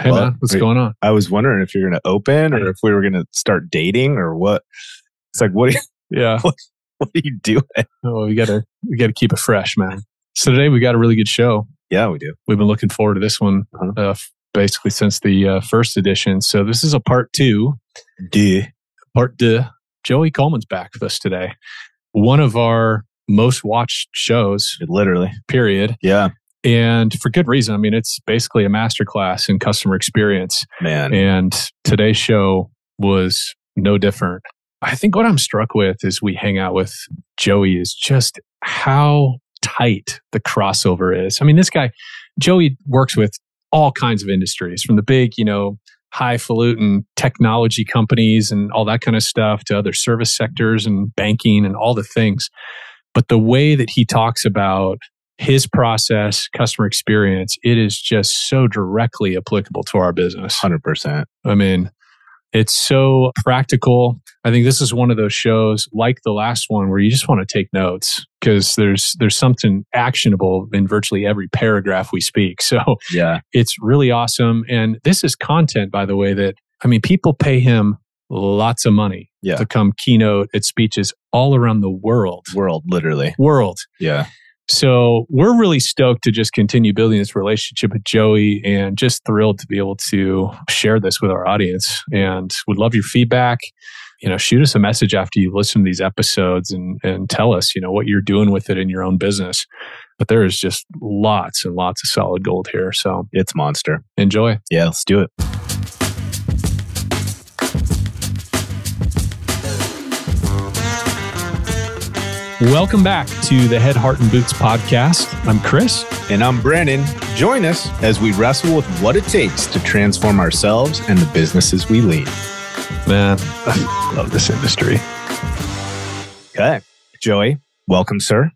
Hey Well, man, what's wait. going on? I was wondering if you're going to open or if we were going to start dating or what. It's like, what are you, Yeah. what are you doing? Oh, we gotta we gotta keep it fresh, man. So today we got a really good show. Yeah, we do. We've been looking forward to this one Uh-huh. uh, basically since the uh, first edition. So this is a part two. Duh. Part two. Joey Coleman's back with us today. One of our most watched shows, Literally. period. Yeah, And for good reason. I mean, it's basically a masterclass in customer experience. man. And today's show was no different. I think what I'm struck with as we hang out with Joey is just how tight the crossover is. I mean, this guy, Joey works with all kinds of industries from the big, you know, highfalutin technology companies and all that kind of stuff to other service sectors and banking and all the things. But the way that he talks about his process, customer experience, it is just so directly applicable to our business. 100%. I mean, it's so practical. I think this is one of those shows like the last one where you just want to take notes because there's there's something actionable in virtually every paragraph we speak. So Yeah. it's really awesome. And this is content, by the way, that I mean, people pay him lots of money Yeah. to come keynote at speeches all around the world. World, literally. World. Yeah. So we're really stoked to just continue building this relationship with Joey and just thrilled to be able to share this with our audience and would love your feedback. You know, shoot us a message after you listen to these episodes and, and tell us, you know, what you're doing with it in your own business. But there is just lots and lots of solid gold here. So It's monster. enjoy. Yeah, let's do it. Welcome back to the Head, Heart, and Boots podcast. I'm Chris. And I'm Brandon. Join us as we wrestle with what it takes to transform ourselves and the businesses we lead. Man, I love this industry. Okay. Joey, welcome, sir.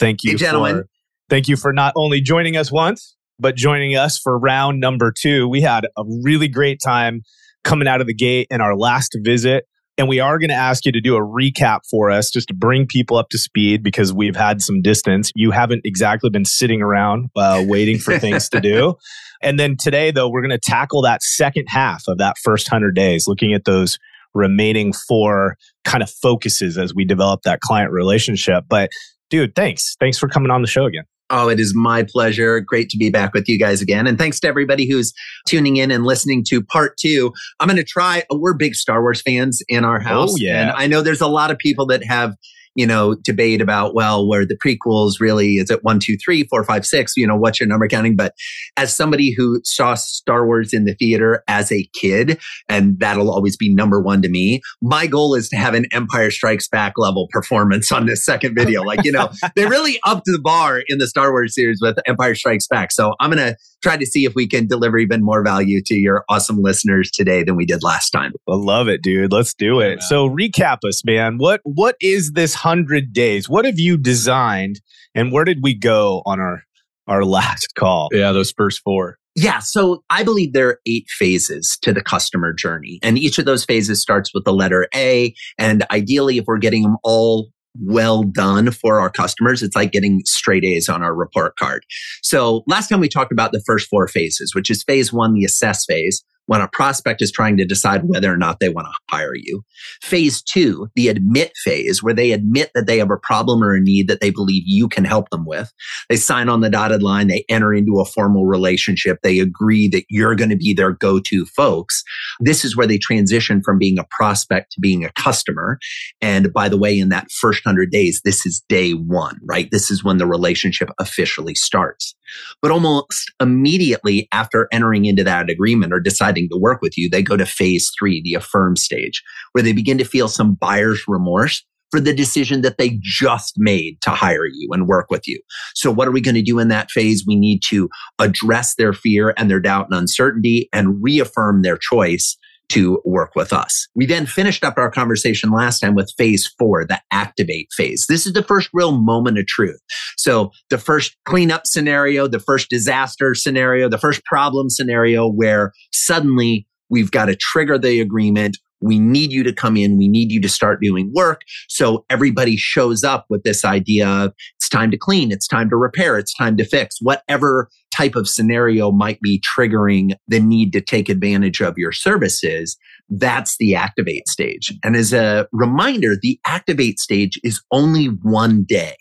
Thank you, Hey, gentlemen. For, thank you for not only joining us once, but joining us for round number two. We had a really great time coming out of the gate in our last visit. And we are going to ask you to do a recap for us just to bring people up to speed because we've had some distance. You haven't exactly been sitting around uh, waiting for things to do. And then today, though, we're going to tackle that second half of that first 100 days, looking at those remaining four kind of focuses as we develop that client relationship. But dude, thanks. Thanks for coming on the show again. Oh, it is my pleasure. Great to be back with you guys again. And thanks to everybody who's tuning in and listening to part two. I'm going to try, we're big Star Wars fans in our oh, house. Oh, yeah. And I know there's a lot of people that have, you know, debate about, well, where the prequels really is it one, two, three, four, five, six, you know, what's your number counting? But as somebody who saw Star Wars in the theater as a kid, and that'll always be number one to me, my goal is to have an Empire Strikes Back level performance on this second video. Like, you know, they really upped the bar in the Star Wars series with Empire Strikes Back. So I'm going to try to see if we can deliver even more value to your awesome listeners today than we did last time. I love it, dude. Let's do it. man. So recap us, man. What what is this hundred days? What have you designed and where did we go on our our last call? Yeah, those first four. Yeah. So I believe there are eight phases to the customer journey. And each of those phases starts with the letter A. And ideally, if we're getting them all well done for our customers, it's like getting straight A's on our report card. So last time we talked about the first four phases, which is phase one, the assess phase, when a prospect is trying to decide whether or not they want to hire you. Phase two, the admit phase, where they admit that they have a problem or a need that they believe you can help them with. They sign on the dotted line. They enter into a formal relationship. They agree that you're going to be their go-to folks. This is where they transition from being a prospect to being a customer. And by the way, in that first hundred days, this is day one, right? This is when the relationship officially starts. But almost immediately after entering into that agreement or deciding to work with you, they go to phase three, the affirm stage, where they begin to feel some buyer's remorse for the decision that they just made to hire you and work with you. So what are we going to do in that phase? We need to address their fear and their doubt and uncertainty and reaffirm their choice to work with us. We then finished up our conversation last time with phase four, the activate phase. This is the first real moment of truth. So the first cleanup scenario, the first disaster scenario, the first problem scenario where suddenly we've got to trigger the agreement. We need you to come in. We need you to start doing work. So everybody shows up with this idea of it's time to clean, it's time to repair, it's time to fix, whatever type of scenario might be triggering the need to take advantage of your services. That's the activate stage. And as a reminder, the activate stage is only one day.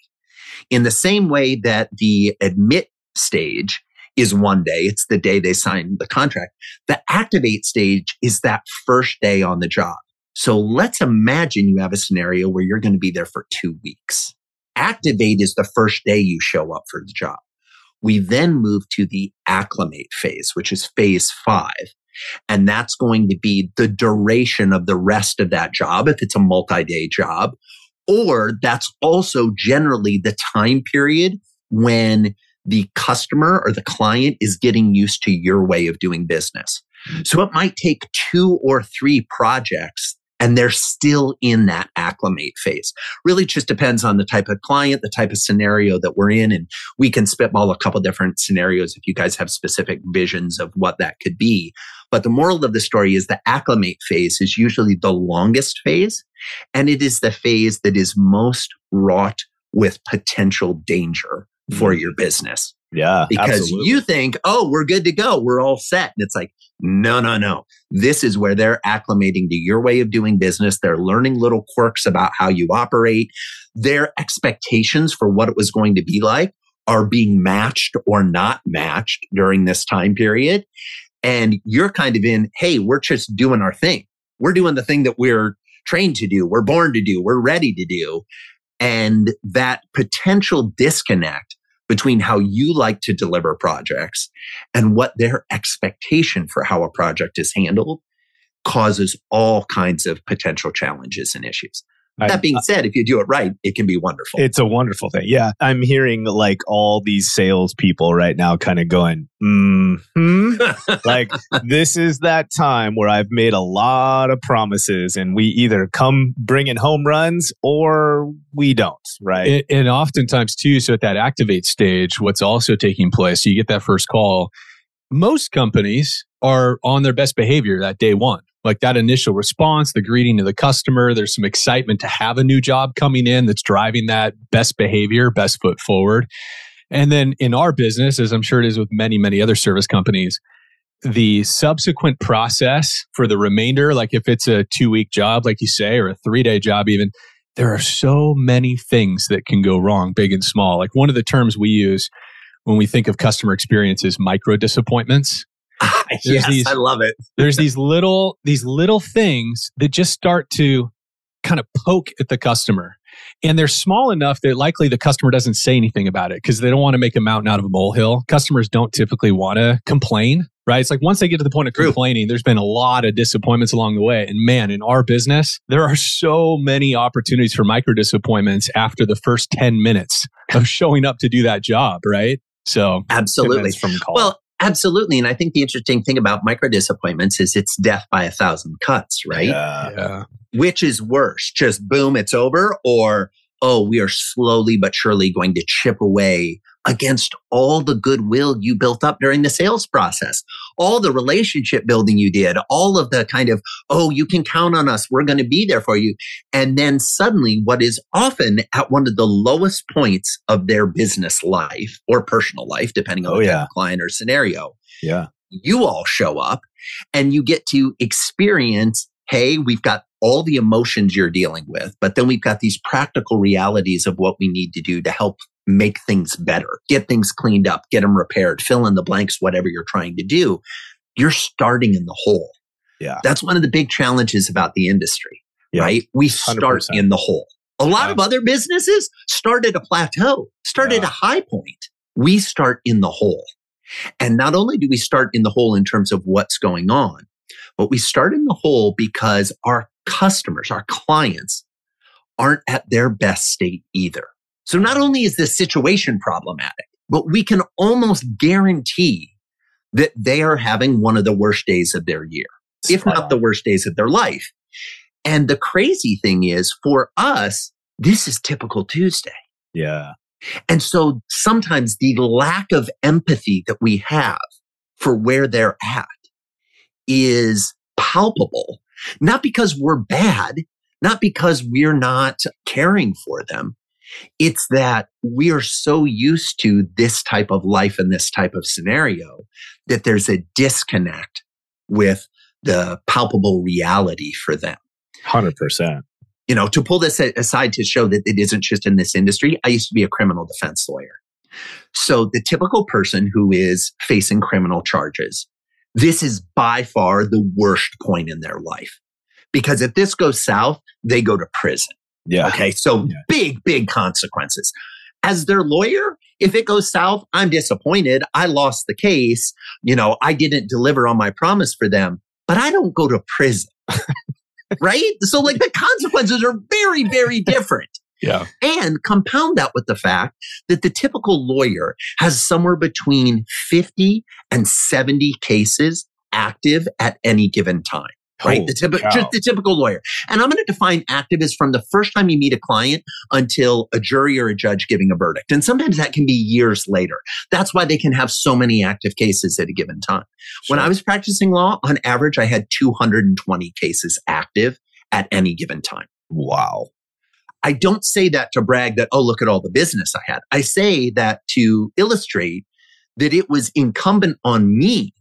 In the same way that the admit stage is one day. It's the day they sign the contract. The activate stage is that first day on the job. So let's imagine you have a scenario where you're going to be there for two weeks. Activate is the first day you show up for the job. We then move to the acclimate phase, which is phase five. And that's going to be the duration of the rest of that job if it's a multi day job. Or that's also generally the time period when the customer or the client is getting used to your way of doing business. So it might take two or three projects and they're still in that acclimate phase. Really just depends on the type of client, the type of scenario that we're in. And we can spitball a couple different scenarios if you guys have specific visions of what that could be. But the moral of the story is the acclimate phase is usually the longest phase. And it is the phase that is most wrought with potential danger for mm-hmm. your business. Yeah. Because absolutely. you think, oh, we're good to go. We're all set. And it's like, no, no, no. This is where they're acclimating to your way of doing business. They're learning little quirks about how you operate. Their expectations for what it was going to be like are being matched or not matched during this time period. And you're kind of in, hey, we're just doing our thing. We're doing the thing that we're trained to do. We're born to do. We're ready to do. And that potential disconnect between how you like to deliver projects and what their expectation for how a project is handled causes all kinds of potential challenges and issues. I, that being said, if you do it right, it can be wonderful. It's a wonderful thing. Yeah. I'm hearing like all these salespeople right now kind of going, hmm. like, this is that time where I've made a lot of promises and we either come bringing home runs or we don't, right? And, and oftentimes, too, so at that activate stage, what's also taking place, so you get that first call. Most companies are on their best behavior that day one like that initial response, the greeting to the customer. There's some excitement to have a new job coming in that's driving that best behavior, best foot forward. And then in our business, as I'm sure it is with many, many other service companies, the subsequent process for the remainder, like if it's a two week job, like you say, or a three day job, even, there are so many things that can go wrong, big and small. Like one of the terms we use when we think of customer experience is micro disappointments. yes, these, I love it. there's these little these little things that just start to kind of poke at the customer. And they're small enough that likely the customer doesn't say anything about it because they don't want to make a mountain out of a molehill. Customers don't typically want to complain, right? It's like once they get to the point of complaining, there's been a lot of disappointments along the way. And man, in our business, there are so many opportunities for micro disappointments after the first 10 minutes of showing up to do that job, right? So absolutely. From call. Well, Absolutely. And I think the interesting thing about micro disappointments is it's death by a thousand cuts, right? Yeah. yeah. Which is worse? Just boom, it's over, or oh, we are slowly but surely going to chip away against all the goodwill you built up during the sales process, all the relationship building you did, all of the kind of, oh, you can count on us. We're going to be there for you. And then suddenly, what is often at one of the lowest points of their business life or personal life, depending on oh, the yeah. client or scenario. Yeah. You all show up and you get to experience hey, we've got all the emotions you're dealing with, but then we've got these practical realities of what we need to do to help make things better, get things cleaned up, get them repaired, fill in the blanks, whatever you're trying to do. You're starting in the hole. Yeah. That's one of the big challenges about the industry, yeah. right? We start 100%. in the hole. A lot yeah. of other businesses start at a plateau, start yeah. at a high point. We start in the hole. And not only do we start in the hole in terms of what's going on, but we start in the hole because our customers, our clients aren't at their best state either. So not only is this situation problematic, but we can almost guarantee that they are having one of the worst days of their year, if not the worst days of their life. And the crazy thing is for us, this is typical Tuesday. Yeah. And so sometimes the lack of empathy that we have for where they're at is palpable Not because we're bad, not because we're not caring for them. It's that we are so used to this type of life and this type of scenario that there's a disconnect with the palpable reality for them. 100%. You know, to pull this aside to show that it isn't just in this industry, I used to be a criminal defense lawyer. So the typical person who is facing criminal charges, this is by far the worst point in their life. Because if this goes south, they go to prison. Yeah. Okay. So Yeah. big, big consequences. As their lawyer, if it goes south, I'm disappointed. I lost the case. You know, I didn't deliver on my promise for them, but I don't go to prison. right? So, like, the consequences are very, very different. Yeah. And compound that with the fact that the typical lawyer has somewhere between 50 and 70 cases active at any given time. Right? Holy The, just the typical lawyer. And I'm going to define activist from the first time you meet a client until a jury or a judge giving a verdict. And sometimes that can be years later. That's why they can have so many active cases at a given time. When I was practicing law, on average, I had 220 cases active at any given time. Wow. I don't say that to brag that, oh, look at all the business I had. I say that to illustrate that it was incumbent on me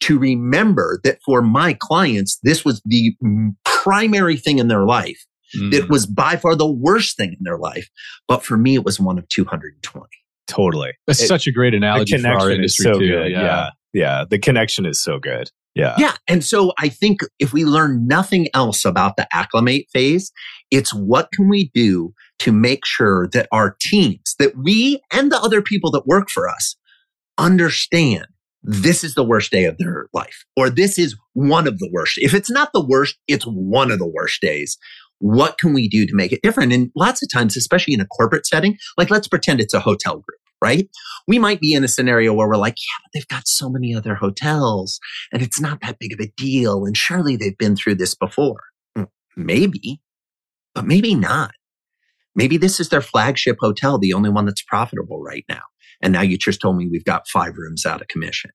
to remember that for my clients, this was the primary thing in their life. Mm. It was by far the worst thing in their life. But for me, it was one of 220. Totally. That's It- such a great the analogy for our connection is industry so too. good. Yeah. yeah. The connection is so good. Yeah. Yeah. And so I think if we learn nothing else about the acclimate phase, it's what can we do to make sure that our teams, that we and the other people that work for us understand this is the worst day of their life, or this is one of the worst. If it's not the worst, it's one of the worst days. What can we do to make it different? And lots of times, especially in a corporate setting, like let's pretend it's a hotel group, right? We might be in a scenario where we're like, yeah, but they've got so many other hotels and it's not that big of a deal. And surely they've been through this before. Mm, Maybe, but maybe not. Maybe this is their flagship hotel, the only one that's profitable right now. And now you just told me we've got five rooms out of commission.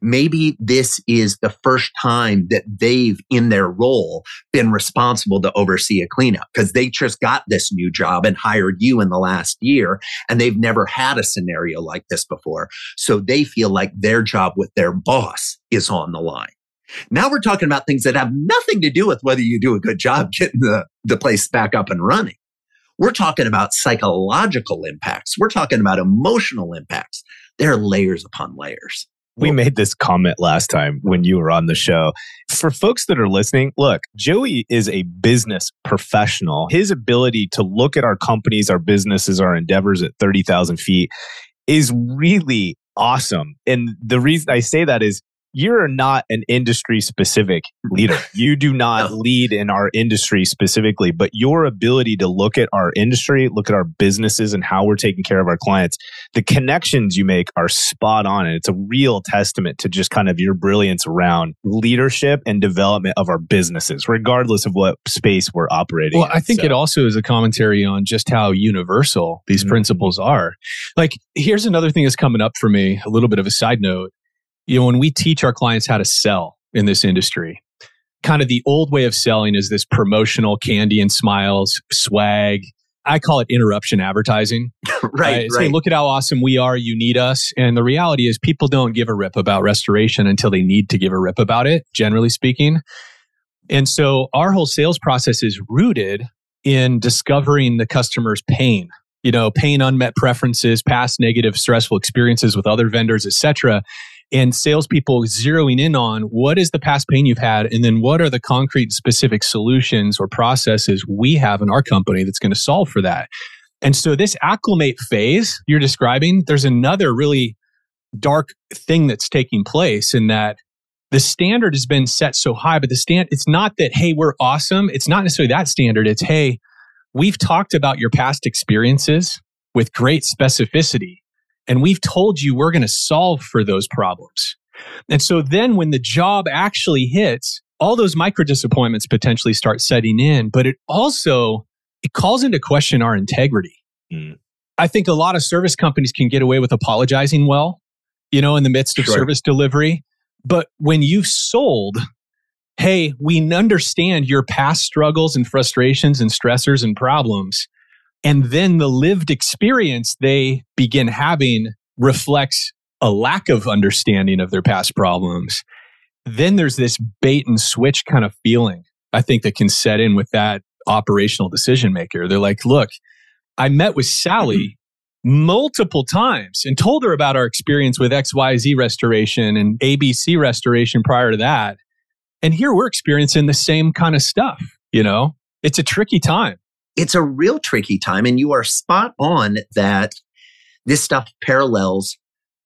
Maybe this is the first time that they've, in their role, been responsible to oversee a cleanup because they just got this new job and hired you in the last year and they've never had a scenario like this before. So they feel like their job with their boss is on the line. Now we're talking about things that have nothing to do with whether you do a good job getting the, the place back up and running. We're talking about psychological impacts. We're talking about emotional impacts. There are layers upon layers. We made this comment last time when you were on the show. For folks that are listening, look, Joey is a business professional. His ability to look at our companies, our businesses, our endeavors at 30,000 feet is really awesome. And the reason I say that is you're not an industry specific leader. You do not No. lead in our industry specifically, but your ability to look at our industry, look at our businesses and how we're taking care of our clients, the connections you make are spot on. And it's a real testament to just kind of your brilliance around leadership and development of our businesses, regardless of what space we're operating Well, in. I think So- it also is a commentary on just how universal these Mhm. principles are. Like, here's another thing that's coming up for me, a little bit of a side note. You know, when we teach our clients how to sell in this industry, kind of the old way of selling is this promotional candy and smiles, swag. I call it interruption advertising. right, It's, Hey, right. look at how awesome we are. You need us. And the reality is, people don't give a rip about restoration until they need to give a rip about it, generally speaking. And so our whole sales process is rooted in discovering the customer's pain, you know, pain, unmet preferences, past negative, stressful experiences with other vendors, et cetera. And salespeople zeroing in on what is the past pain you've had, and then what are the concrete, specific solutions or processes we have in our company that's going to solve for that. And so, this acclimate phase you're describing, there's another really dark thing that's taking place in that the standard has been set so high, but the stand, it's not that, hey, we're awesome. It's not necessarily that standard. It's, hey, we've talked about your past experiences with great specificity, and we've told you we're going to solve for those problems. And so then when the job actually hits, all those micro disappointments potentially start setting in, but it also it calls into question our integrity. Mm. I think a lot of service companies can get away with apologizing well, you know, in the midst of Sure. service delivery. But when you've sold hey, we understand your past struggles and frustrations and stressors and problems. And then the lived experience they begin having reflects a lack of understanding of their past problems. Then there's this bait and switch kind of feeling, I think, that can set in with that operational decision maker. They're like, look, I met with Sally mm-hmm. multiple times and told her about our experience with XYZ restoration and ABC restoration prior to that. And here we're experiencing the same kind of stuff, you know? It's a tricky time. It's a real tricky time. And you are spot on that this stuff parallels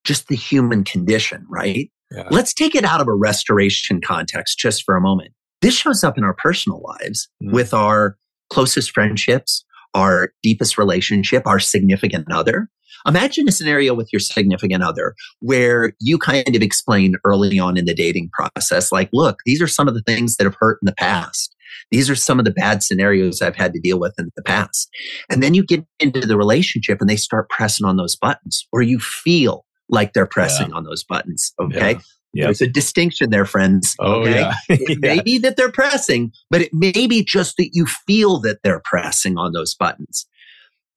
just the human condition, right? Yeah. Let's take it out of a restoration context just for a moment. This shows up in our personal lives mm. with our closest friendships, our deepest relationship, our significant other. Imagine a scenario with your significant other where you kind of explain early on in the dating process, like, look, these are some of the things that have hurt in the past. These are some of the bad scenarios I've had to deal with in the past. And then you get into the relationship and they start pressing on those buttons or you feel like they're pressing yeah. on those buttons. Okay. Yeah. Yep. There's a distinction there, friends. Oh, okay? yeah. it may be that they're pressing, but it may be just that you feel that they're pressing on those buttons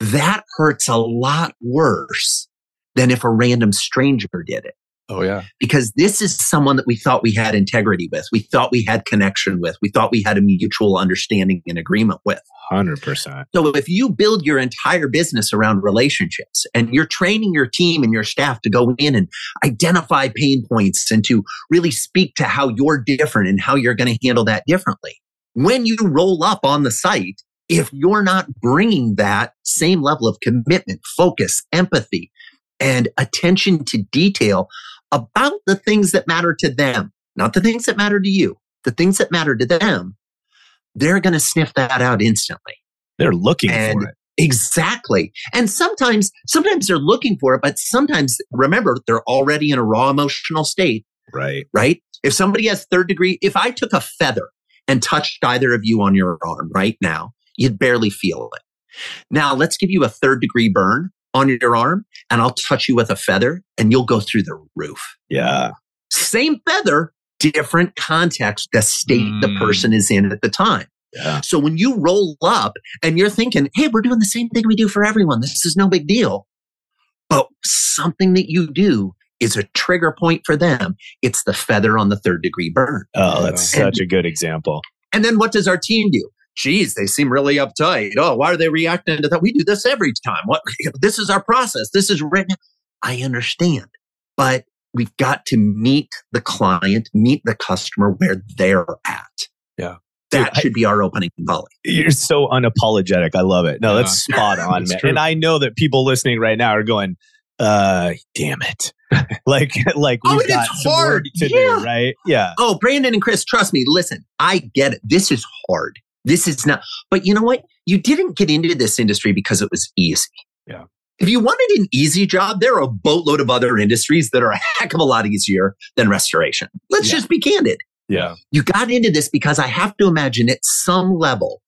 that hurts a lot worse than if a random stranger did it. Oh, yeah. Because this is someone that we thought we had integrity with. We thought we had connection with. We thought we had a mutual understanding and agreement with. 100%. So if you build your entire business around relationships and you're training your team and your staff to go in and identify pain points and to really speak to how you're different and how you're going to handle that differently, when you roll up on the site, if you're not bringing that same level of commitment, focus, empathy, and attention to detail about the things that matter to them, not the things that matter to you, the things that matter to them, they're going to sniff that out instantly. They're looking and for it. Exactly. And sometimes, sometimes they're looking for it, but sometimes remember, they're already in a raw emotional state. Right. Right. If somebody has third degree, if I took a feather and touched either of you on your arm right now, you'd barely feel it. Now let's give you a third degree burn on your arm and I'll touch you with a feather and you'll go through the roof. Yeah. Same feather, different context, the state mm. the person is in at the time. Yeah. So when you roll up and you're thinking, hey, we're doing the same thing we do for everyone. This is no big deal. But something that you do is a trigger point for them. It's the feather on the third degree burn. Oh, that's and, such a good example. And then what does our team do? Geez, they seem really uptight. Oh, why are they reacting to that? We do this every time. What this is our process. This is written. I understand. But we've got to meet the client, meet the customer where they're at. Yeah. That Dude, should I, be our opening volley. You're so unapologetic. I love it. No, yeah. that's spot on, man. True. And I know that people listening right now are going, uh, damn it. like, like we've oh, got some hard. work to yeah. do, right? Yeah. Oh, Brandon and Chris, trust me. Listen, I get it. This is hard. This is not, but you know what? You didn't get into this industry because it was easy. Yeah. If you wanted an easy job, there are a boatload of other industries that are a heck of a lot easier than restoration. Let's yeah. just be candid. Yeah. You got into this because I have to imagine at some level,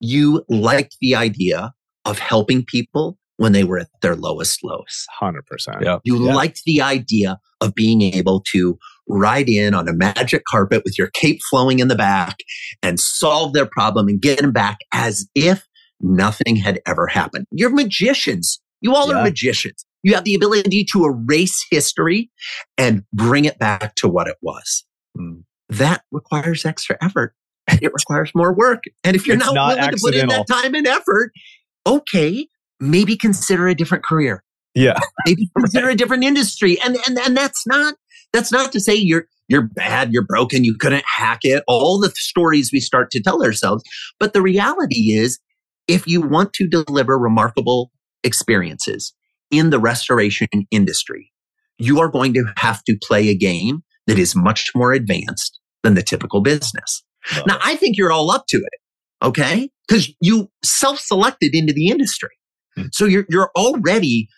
you liked the idea of helping people when they were at their lowest lows. 100%. Yeah. You yeah. liked the idea of being able to ride in on a magic carpet with your cape flowing in the back and solve their problem and get them back as if nothing had ever happened. You're magicians. You all yeah. are magicians. You have the ability to erase history and bring it back to what it was. Mm. That requires extra effort. It requires more work. And if you're not, not, willing to put in that time and effort, okay, maybe consider a different career. Yeah. Maybe consider right. a different industry. And, and and that's not that's not to say you're you're bad, you're broken, you couldn't hack it, all the stories we start to tell ourselves. But the reality is, if you want to deliver remarkable experiences in the restoration industry, you are going to have to play a game that is much more advanced than the typical business. Now, I think you're all up to it. Okay. Cause you self-selected into the industry. Hmm. So you're, you're already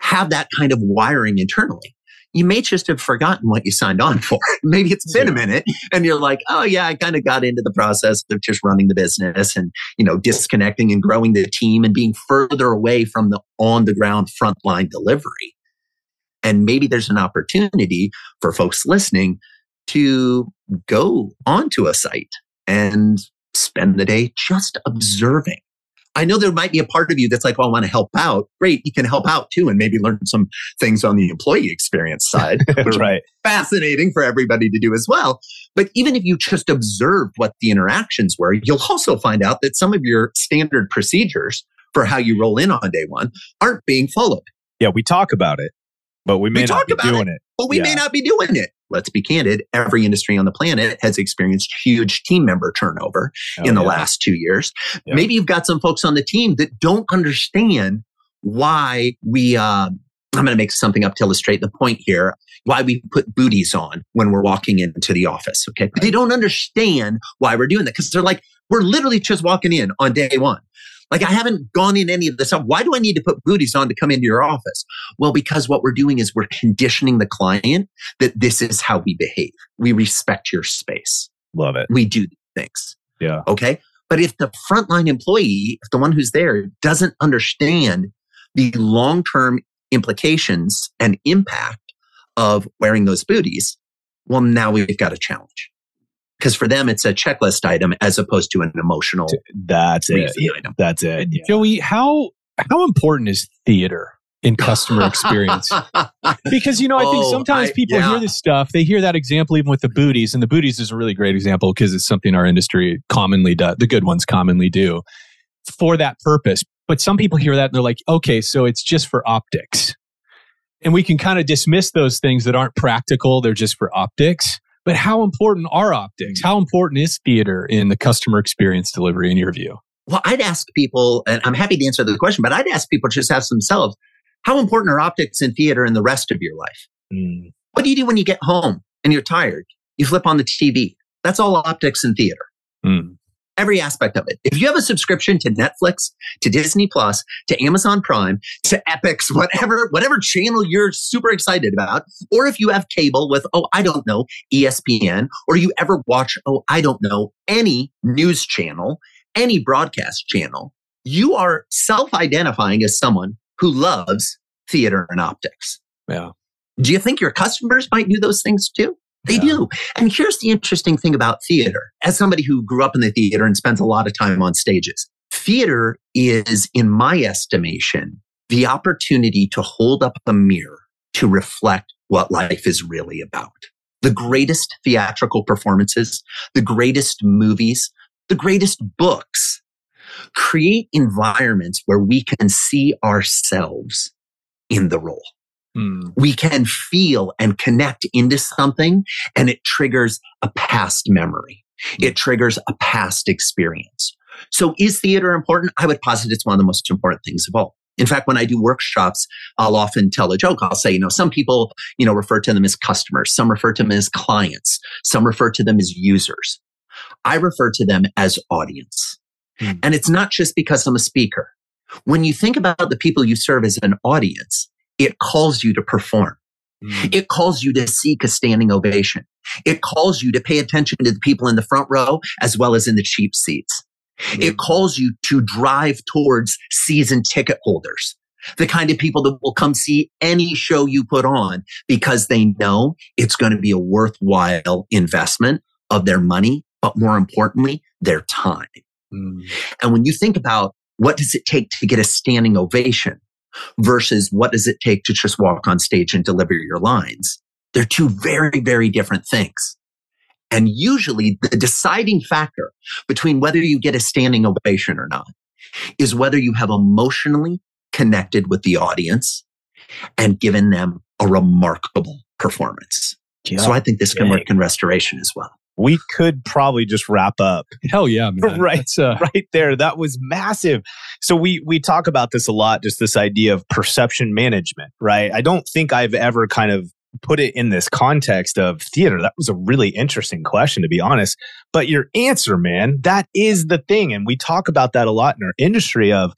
have that kind of wiring internally you may just have forgotten what you signed on for. Maybe it's been a minute and you're like, oh yeah, I kind of got into the process of just running the business and, you know, disconnecting and growing the team and being further away from the on the ground frontline delivery. And maybe there's an opportunity for folks listening to go onto a site and spend the day just observing. I know there might be a part of you that's like, well, I want to help out. Great, you can help out too and maybe learn some things on the employee experience side. right. Fascinating for everybody to do as well. But even if you just observed what the interactions were, you'll also find out that some of your standard procedures for how you roll in on day one aren't being followed. Yeah, we talk about it, but we may We not talk be about doing it. But we may not be doing it. Let's be candid. Every industry on the planet has experienced huge team member turnover in the Oh, yeah. last two years. Yeah. Maybe you've got some folks on the team that don't understand why we, uh, I'm going to make something up to illustrate the point here. Why we put booties on when we're walking into the office. Okay. They don't understand why we're doing that because they're like, we're literally just walking in on day one. Like I haven't gone in any of this stuff. Why do I need to put booties on to come into your office? Well, because what we're doing is we're conditioning the client that this is how we behave. We respect your space. Love it. We do things. Yeah. Okay. But if the frontline employee, if the one who's there doesn't understand the long term implications and impact of wearing those booties, well, now we've got a challenge. Because for them, it's a checklist item as opposed to an emotional That's it. reason item. That's it. Yeah. Joey, how how important is theater in customer experience? Because you know, I think Oh, sometimes I- people yeah. hear this stuff. They hear that example even with the booties, and the booties is a really great example because it's something our industry commonly does. The good ones commonly do for that purpose. But some people hear that and they're like, okay, so it's just for optics, and we can kind of dismiss those things that aren't practical. They're just for optics. But how important are optics? How important is theater in the customer experience delivery in your view? Well, I'd ask people, and I'm happy to answer the question, but I'd ask people to just ask themselves, how important are optics in theater in the rest of your life? Mm. What do you do when you get home and you're tired? You flip on the TV. That's all optics in theater. Hmm. Every aspect of it. If you have a subscription to Netflix, to Disney Plus, to Amazon Prime, to Epix, whatever, whatever channel you're super excited about, or if you have cable with, oh, I don't know, ESPN, or you ever watch, oh, I don't know, any news channel, any broadcast channel, you are self-identifying as someone who loves theater and optics. Yeah. Do you think your customers might do those things too? They Yeah. do. And here's the interesting thing about theater. As somebody who grew up in the theater and spends a lot of time on stages, theater is, in my estimation, the opportunity to hold up a mirror to reflect what life is really about. The greatest theatrical performances, the greatest movies, the greatest books create environments where we can see ourselves in the role Hmm. we can feel and connect into something and it triggers a past memory. It triggers a past experience. So is theater important? I would posit it's one of the most important things of all. In fact, when I do workshops, I'll often tell a joke. I'll say, you know, some people, you know, refer to them as customers. Some refer to them as clients. Some refer to them as users. I refer to them as audience. Hmm. And it's not just because I'm a speaker. When you think about the people you serve as an audience, it calls you to perform. Hmm. It calls you to seek a standing ovation. It calls you to pay attention to the people in the front row as well as in the cheap seats. It calls you to drive towards season ticket holders, the kind of people that will come see any show you put on because they know it's going to be a worthwhile investment of their money, but more importantly, their time. Hmm. And when you think about what does it take to get a standing ovation versus what does it take to just walk on stage and deliver your lines, they're two very, very different things. And usually the deciding factor between whether you get a standing ovation or not is whether you have emotionally connected with the audience and given them a remarkable performance. Yeah. So I think this can work in restoration as well. We could probably just wrap up Hell yeah, man. Right. Uh, right there. That was massive. So we we talk about this a lot, just this idea of perception management, right? I don't think I've ever kind of put it in this context of theater. That was a really interesting question, to be honest. But your answer, man, that is the thing. And we talk about that a lot in our industry of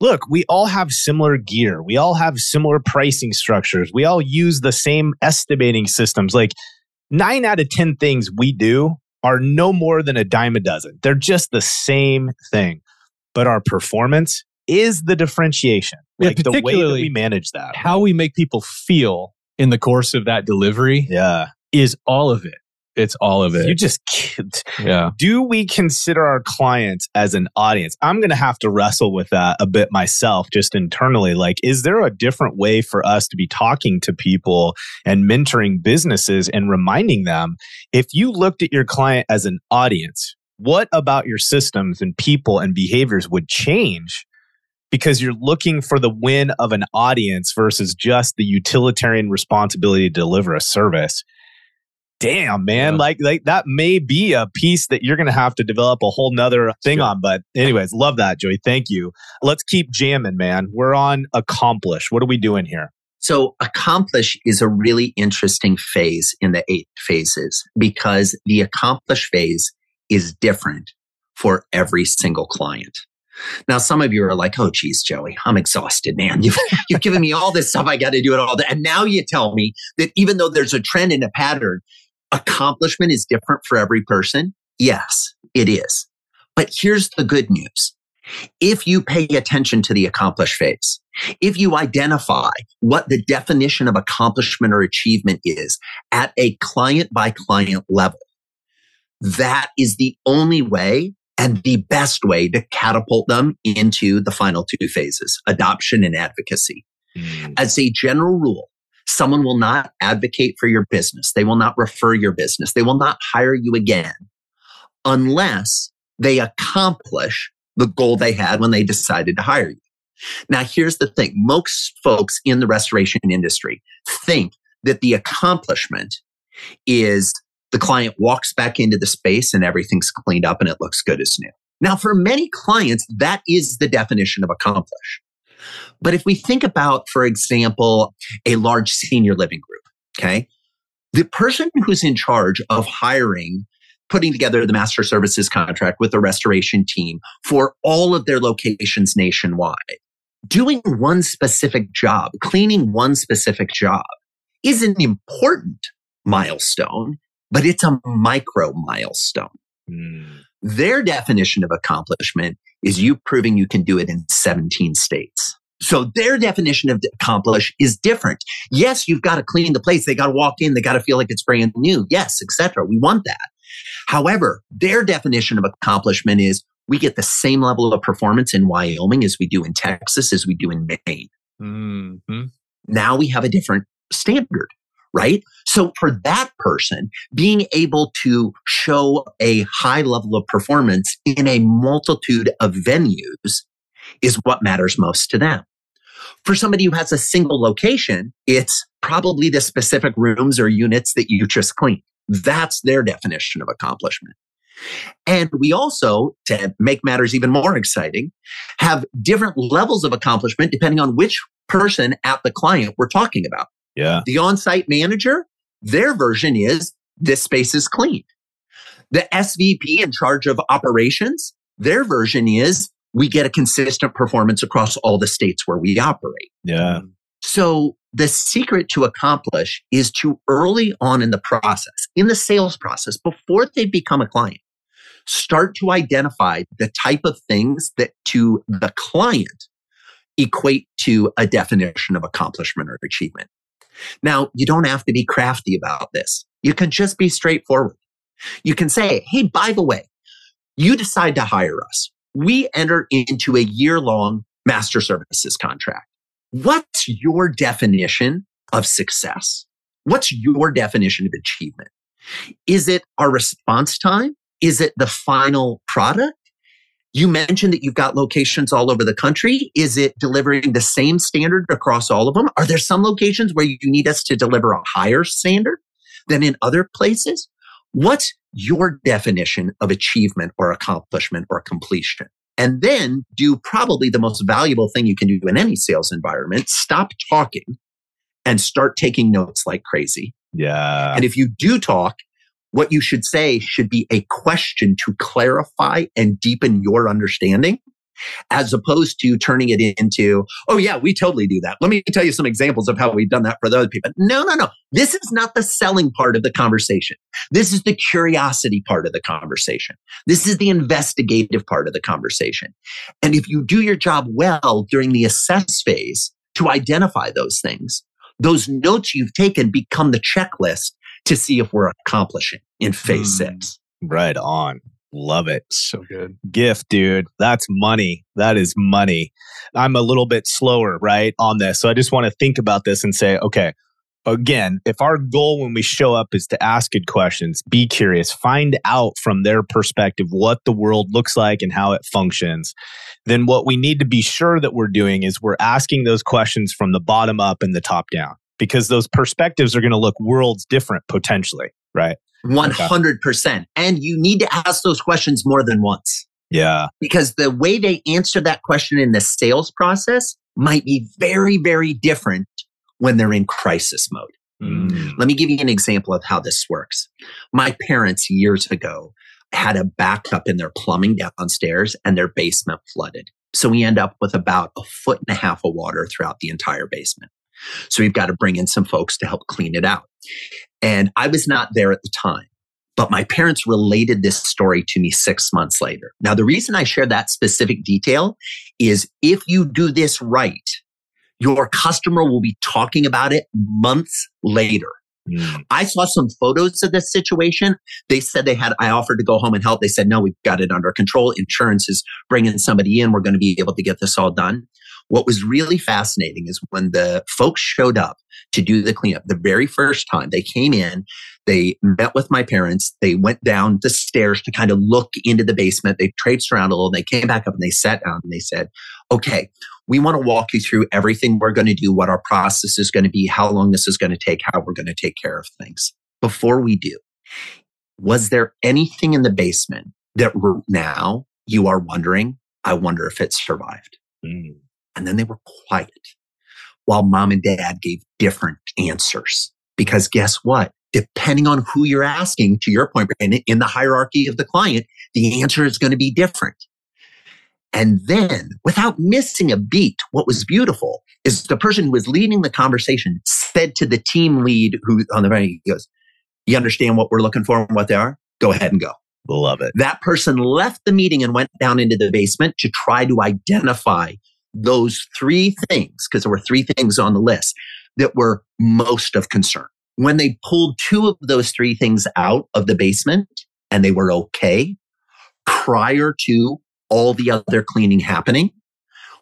look, we all have similar gear. We all have similar pricing structures. We all use the same estimating systems. Like nine out of 10 things we do are no more than a dime a dozen. They're just the same thing. But our performance is the differentiation. Yeah, like the way that we manage that. how we make people feel in the course of that delivery Yeah. is all of it. It's all of it. You just can't. yeah. Do we consider our clients as an audience? I'm going to have to wrestle with that a bit myself, just internally. Like, is there a different way for us to be talking to people and mentoring businesses and reminding them if you looked at your client as an audience, what about your systems and people and behaviors would change because you're looking for the win of an audience versus just the utilitarian responsibility to deliver a service. Damn, man. Yeah. Like, like that may be a piece that you're going to have to develop a whole nother thing on. But, anyways, love that, Joey. Thank you. Let's keep jamming, man. We're on accomplish. What are we doing here? So accomplish is a really interesting phase in the eight phases because the accomplish phase is different for every single client. Now, some of you are like, oh, geez, Joey, I'm exhausted, man. You've, you've given me all this stuff. I got to do it all. And now you tell me that even though there's a trend and a pattern, accomplishment is different for every person. Yes, it is. But here's the good news. If you pay attention to the accomplish phase, if you identify what the definition of accomplishment or achievement is at a client by client level, that is the only way and the best way to catapult them into the final two phases, adoption and advocacy. Hmm. As a general rule, someone will not advocate for your business. They will not refer your business. They will not hire you again unless they accomplish the goal they had when they decided to hire you. Now, here's the thing. Most folks in the restoration industry think that the accomplishment is the client walks back into the space and everything's cleaned up and it looks good as new. Now, for many clients, that is the definition of accomplish. But if we think about, for example, a large senior living group, okay, the person who's in charge of hiring, putting together the master services contract with the restoration team for all of their locations nationwide, doing one specific job, cleaning one specific job is an important milestone, but it's a micro milestone. Hmm. Their definition of accomplishment is you proving you can do it in 17 states. So their definition of accomplish is different. Yes, you've got to clean the place. They got to walk in. They got to feel like it's brand new. Yes, etc. We want that. However, their definition of accomplishment is we get the same level of performance in Wyoming as we do in Texas, as we do in Maine. Mm-hmm. Now we have a different standard, right? So for that person, being able to show a high level of performance in a multitude of venues is what matters most to them. For somebody who has a single location, it's probably the specific rooms or units that you just cleaned. That's their definition of accomplishment. And we also, to make matters even more exciting, have different levels of accomplishment depending on which person at the client we're talking about. Yeah. The on site manager, their version is this space is clean. The SVP in charge of operations, their version is we get a consistent performance across all the states where we operate. Yeah. So the secret to accomplish is to early on in the process, in the sales process, before they become a client, start to identify the type of things that to the client equate to a definition of accomplishment or achievement. Now, you don't have to be crafty about this. You can just be straightforward. You can say, Hey, by the way, you decide to hire us. We enter into a year long master services contract. What's your definition of success? What's your definition of achievement? Is it our response time? Is it the final product? You mentioned that you've got locations all over the country. Is it delivering the same standard across all of them? Are there some locations where you need us to deliver a higher standard than in other places? What's your definition of achievement or accomplishment or completion? And then do probably the most valuable thing you can do in any sales environment. Stop talking and start taking notes like crazy. Yeah. And if you do talk, what you should say should be a question to clarify and deepen your understanding as opposed to turning it into, oh, yeah, we totally do that. Let me tell you some examples of how we've done that for the other people. No, no, no. This is not the selling part of the conversation. This is the curiosity part of the conversation. This is the investigative part of the conversation. And if you do your job well during the assess phase to identify those things, those notes you've taken become the checklist to see if we're accomplishing. in phase Mm. six. Right on. Love it. So good. gift, dude. That's money. That is money. I'm a little bit slower, right, on this. So I just want to think about this and say, okay, again, if our goal when we show up is to ask good questions, be curious, find out from their perspective what the world looks like and how it functions, then what we need to be sure that we're doing is we're asking those questions from the bottom up and the top down because those perspectives are going to look worlds different potentially, right? 100%. And you need to ask those questions more than once Yeah. because the way they answer that question in the sales process might be very, very different when they're in crisis mode. Mm. Let me give you an example of how this works. My parents years ago had a backup in their plumbing downstairs and their basement flooded. So we end up with about a foot and a half of water throughout the entire basement. So we've got to bring in some folks to help clean it out. And I was not there at the time, but my parents related this story to me six months later. Now, the reason I share that specific detail is if you do this right, your customer will be talking about it months later. Mm. I saw some photos of this situation. They said they had, I offered to go home and help. They said, no, we've got it under control. Insurance is bringing somebody in. We're going to be able to get this all done. What was really fascinating is when the folks showed up to do the cleanup the very first time they came in, they met with my parents. They went down the stairs to kind of look into the basement. They traipsed around a little. They came back up and they sat down and they said, okay, we want to walk you through everything we're going to do, what our process is going to be, how long this is going to take, how we're going to take care of things. Before we do, was there anything in the basement that now you are wondering, I wonder if it survived? Mm. And then they were quiet while mom and dad gave different answers. Because guess what? Depending on who you're asking, to your point, Brandon, in the hierarchy of the client, the answer is going to be different. And then, without missing a beat, what was beautiful is the person who was leading the conversation said to the team lead who on the right, he goes, You understand what we're looking for and what they are? Go ahead and go. Love it. That person left the meeting and went down into the basement to try to identify those three things, because there were three things on the list that were most of concern. When they pulled two of those three things out of the basement and they were okay prior to all the other cleaning happening,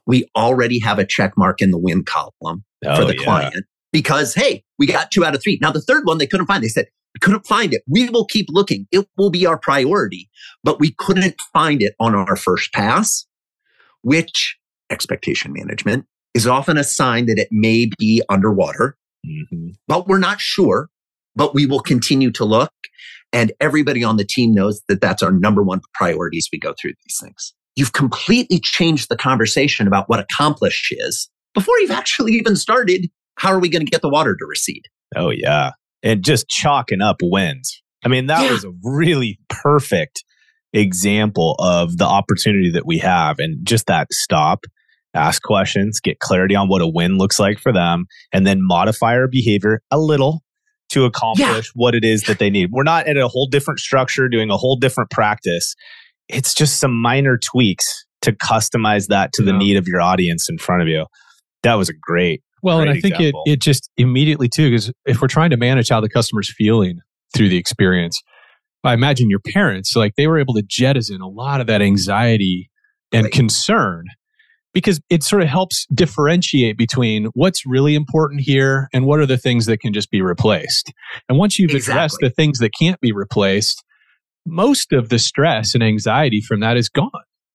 we already have a check mark in the win column Oh, for the yeah. client because, hey, we got two out of three. Now, the third one they couldn't find. They said, we couldn't find it. We will keep looking. It will be our priority, but we couldn't find it on our first pass, which expectation management is often a sign that it may be underwater, Mhm. but we're not sure, but we will continue to look. And everybody on the team knows that that's our number one priority as we go through these things. You've completely changed the conversation about what accomplish is before you've actually even started. How are we going to get the water to recede? Oh yeah. And just chalking up wins. I mean, that Yeah. was a really perfect example of the opportunity that we have and just that stop, ask questions, get clarity on what a win looks like for them, and then modify our behavior a little to accomplish what it is that they need. We're not at a whole different structure doing a whole different practice. It's just some minor tweaks to customize that to the need of your audience in front of you. That was a great Well, and I think example. it it just immediately too, because if we're trying to manage how the customer's feeling through the experience, I imagine your parents, like they were able to jettison a lot of that anxiety and Right. concern because it sort of helps differentiate between what's really important here and what are the things that can just be replaced. And once you've addressed the things that can't be replaced, most of the stress and anxiety from that is gone,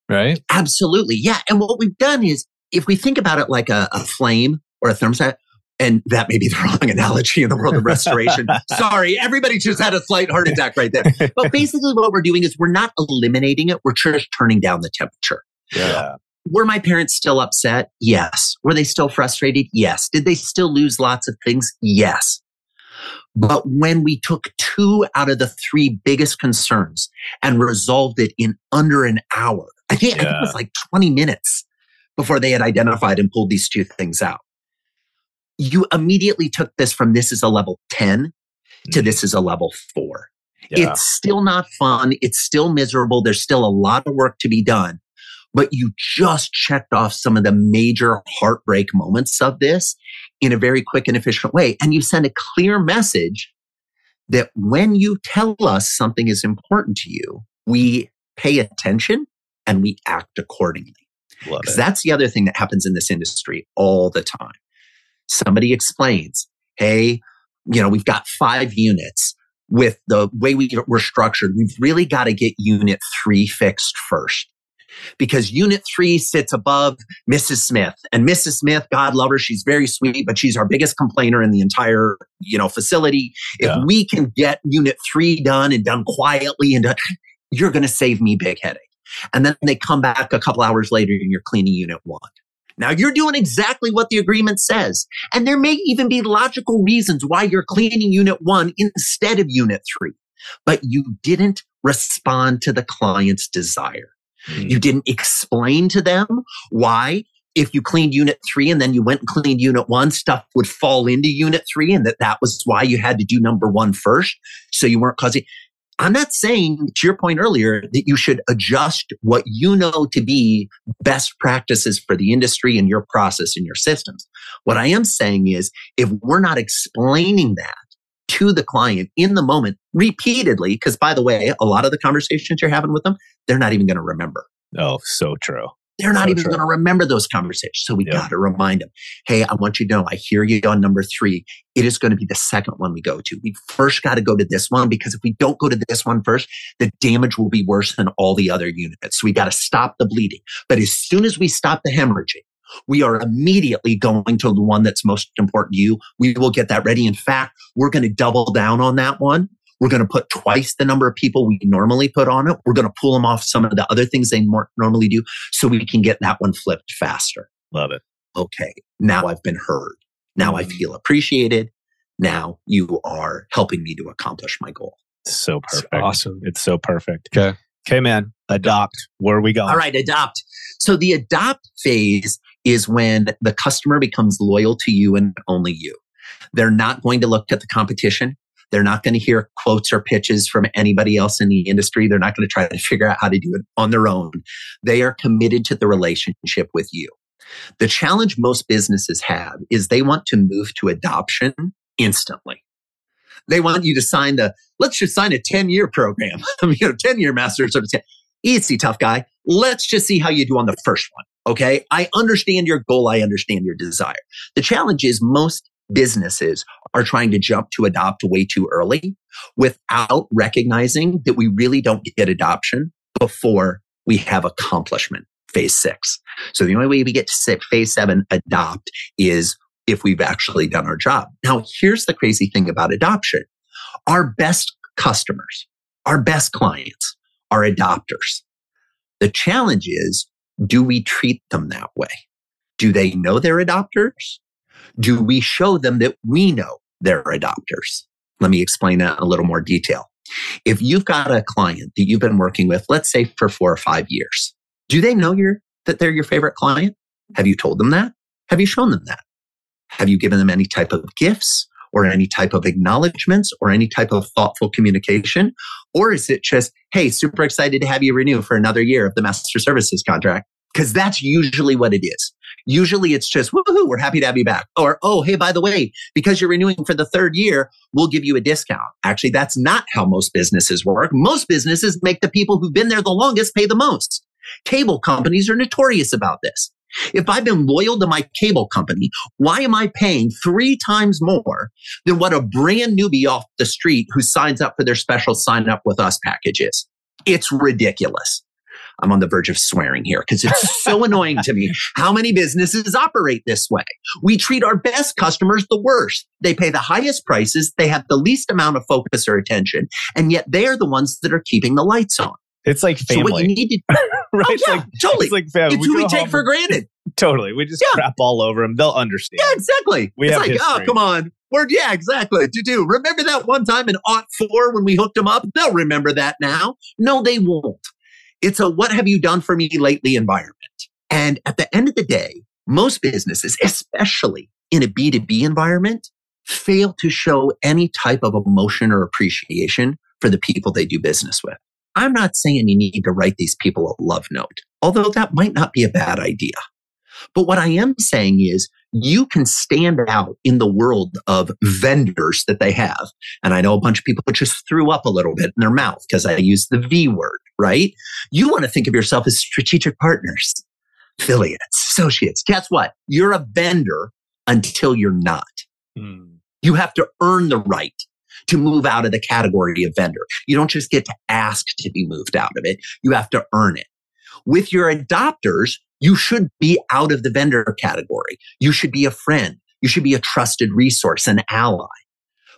right? Absolutely. Yeah. And what we've done is if we think about it like a, a flame or a thermostat, and that may be the wrong analogy in the world of restoration. Sorry, everybody just had a slight heart attack right there. But basically, what we're doing is we're not eliminating it, we're just turning down the temperature. yeah. Were my parents still upset? Yes. Were they still frustrated? Yes. Did they still lose lots of things? Yes. But when we took two out of the three biggest concerns and resolved it in under an hour, I think, I think it was like 20 minutes before they had identified and pulled these two things out. You immediately took this from this is a level 10 to mm-hmm. this is a level four. Yeah. It's still not fun. It's still miserable. There's still a lot of work to be done. But you just checked off some of the major heartbreak moments of this in a very quick and efficient way. And you send a clear message that when you tell us something is important to you, we pay attention and we act accordingly. Because that's the other thing that happens in this industry all the time. Somebody explains, hey, you know, we've got five units with the way we, we're structured. We've really got to get unit three fixed first because unit three sits above Mrs. Smith and Mrs. Smith, God love her. She's very sweet, but she's our biggest complainer in the entire, you know, facility. If yeah. we can get unit three done and done quietly and done, you're going to save me big headache. And then they come back a couple hours later and you're cleaning unit one. Now you're doing exactly what the agreement says. And there may even be logical reasons why you're cleaning unit one instead of unit three, but you didn't respond to the client's desire. Mm. You didn't explain to them why if you cleaned unit three and then you went and cleaned unit one, stuff would fall into unit three and that that was why you had to do number one first. So you weren't causing, I'm not saying to your point earlier that you should adjust what you know to be best practices for the industry and your process and your systems. What I am saying is if we're not explaining that to the client in the moment repeatedly, because by the way, a lot of the conversations you're having with them, they're not even going to remember. Oh, so true. They're not so even going to remember those conversations. So we yep. got to remind them, hey, I want you to know, I hear you on number three. It is going to be the second one we go to. We first got to go to this one because if we don't go to this one first, the damage will be worse than all the other units. So we got to stop the bleeding. But as soon as we stop the hemorrhaging, we are immediately going to the one that's most important to you. We will get that ready. In fact, we're going to double down on that one we're going to put twice the number of people we normally put on it. We're going to pull them off some of the other things they more normally do so we can get that one flipped faster. Love it. Okay. Now I've been heard. Now I mm. feel appreciated. Now you are helping me to accomplish my goal. So perfect. It's awesome. It's so perfect. Okay. Okay, man. Adopt. Where are we going? All right, adopt. So the adopt phase is when the customer becomes loyal to you and only you. They're not going to look at the competition. They're not going to hear quotes or pitches from anybody else in the industry. They're not going to try to figure out how to do it on their own. They are committed to the relationship with you. The challenge most businesses have is they want to move to adoption instantly. They want you to sign the, let's just sign a 10 year program, you know, 10 year master certificate. Easy, tough guy. Let's just see how you do on the first one. Okay. I understand your goal. I understand your desire. The challenge is most businesses are trying to jump to adopt way too early without recognizing that we really don't get adoption before we have accomplishment phase six. So the only way we get to phase seven adopt is if we've actually done our job. Now, here's the crazy thing about adoption. Our best customers, our best clients are adopters. The challenge is, do we treat them that way? Do they know they're adopters? Do we show them that we know they're adopters? Let me explain that in a little more detail. If you've got a client that you've been working with, let's say for four or five years, do they know you're, that they're your favorite client? Have you told them that? Have you shown them that? Have you given them any type of gifts or any type of acknowledgments or any type of thoughtful communication? Or is it just, hey, super excited to have you renew for another year of the master services contract? Because that's usually what it is. Usually it's just, woohoo, we're happy to have you back. Or, oh, hey, by the way, because you're renewing for the third year, we'll give you a discount. Actually, that's not how most businesses work. Most businesses make the people who've been there the longest pay the most. Cable companies are notorious about this. If I've been loyal to my cable company, why am I paying three times more than what a brand newbie off the street who signs up for their special sign up with us package is? It's ridiculous. I'm on the verge of swearing here because it's so annoying to me how many businesses operate this way. We treat our best customers the worst. They pay the highest prices. They have the least amount of focus or attention. And yet they're the ones that are keeping the lights on. It's like family. So what you need to, right? Oh, yeah, like, totally. It's like family. It's we who we take for granted. Totally. We just yeah. crap all over them. They'll understand. Yeah, exactly. We it's have like, oh, history. oh, come on. Word, yeah, exactly. To do. Remember that one time in Aught 4 when we hooked them up? They'll remember that now. No, they won't. It's a what have you done for me lately environment. And at the end of the day, most businesses, especially in a B2B environment, fail to show any type of emotion or appreciation for the people they do business with. I'm not saying you need to write these people a love note, although that might not be a bad idea. But what I am saying is you can stand out in the world of vendors that they have. And I know a bunch of people just threw up a little bit in their mouth because I used the V word, right? You want to think of yourself as strategic partners, affiliates, associates. Guess what? You're a vendor until you're not. Mm. You have to earn the right to move out of the category of vendor. You don't just get to ask to be moved out of it. You have to earn it. With your adopters, you should be out of the vendor category. You should be a friend. You should be a trusted resource, an ally.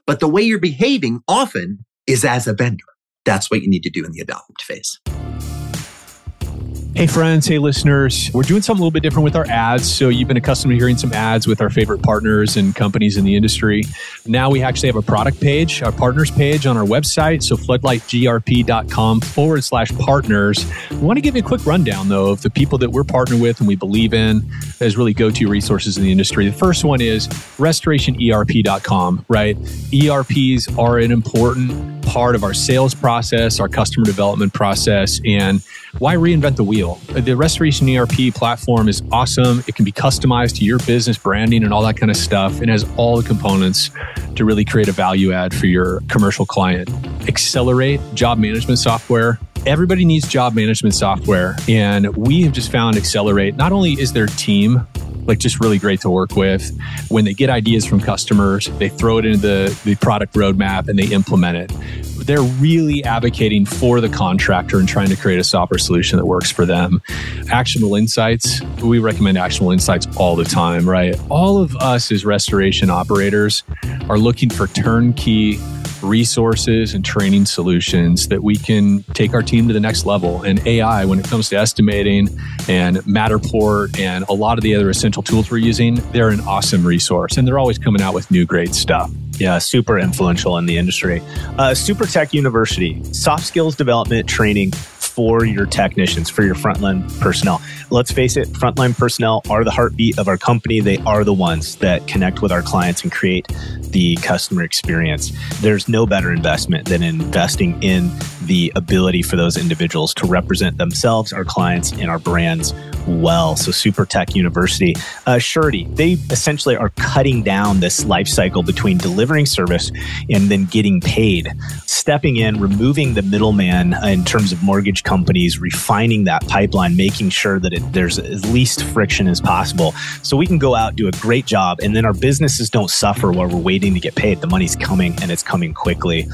But the way you're behaving often is as a vendor. That's what you need to do in the adopt phase. Hey, friends. Hey, listeners. We're doing something a little bit different with our ads. So, you've been accustomed to hearing some ads with our favorite partners and companies in the industry. Now, we actually have a product page, our partners page on our website. So, floodlightgrp.com forward slash partners. We want to give you a quick rundown, though, of the people that we're partnered with and we believe in as really go to resources in the industry. The first one is restorationerp.com, right? ERPs are an important part of our sales process, our customer development process, and why reinvent the wheel? The Restoration ERP platform is awesome. It can be customized to your business branding and all that kind of stuff. It has all the components to really create a value add for your commercial client. Accelerate job management software. Everybody needs job management software. And we have just found Accelerate, not only is their team like just really great to work with. When they get ideas from customers, they throw it into the, the product roadmap and they implement it they're really advocating for the contractor and trying to create a software solution that works for them. Actionable insights, we recommend actionable insights all the time, right? All of us as restoration operators are looking for turnkey resources and training solutions that we can take our team to the next level. And AI, when it comes to estimating and Matterport and a lot of the other essential tools we're using, they're an awesome resource. And they're always coming out with new great stuff. Yeah, super influential in the industry. Uh, Super Tech University, soft skills development training for your technicians, for your frontline personnel. Let's face it, frontline personnel are the heartbeat of our company. They are the ones that connect with our clients and create the customer experience. There's no better investment than investing in the ability for those individuals to represent themselves, our clients, and our brands well. So, Super Tech University, uh, Surety, they essentially are cutting down this life cycle between delivering service and then getting paid, stepping in, removing the middleman in terms of mortgage companies, refining that pipeline, making sure that it, there's as least friction as possible. So, we can go out, do a great job, and then our businesses don't suffer while we're waiting to get paid. The money's coming and it's coming quickly.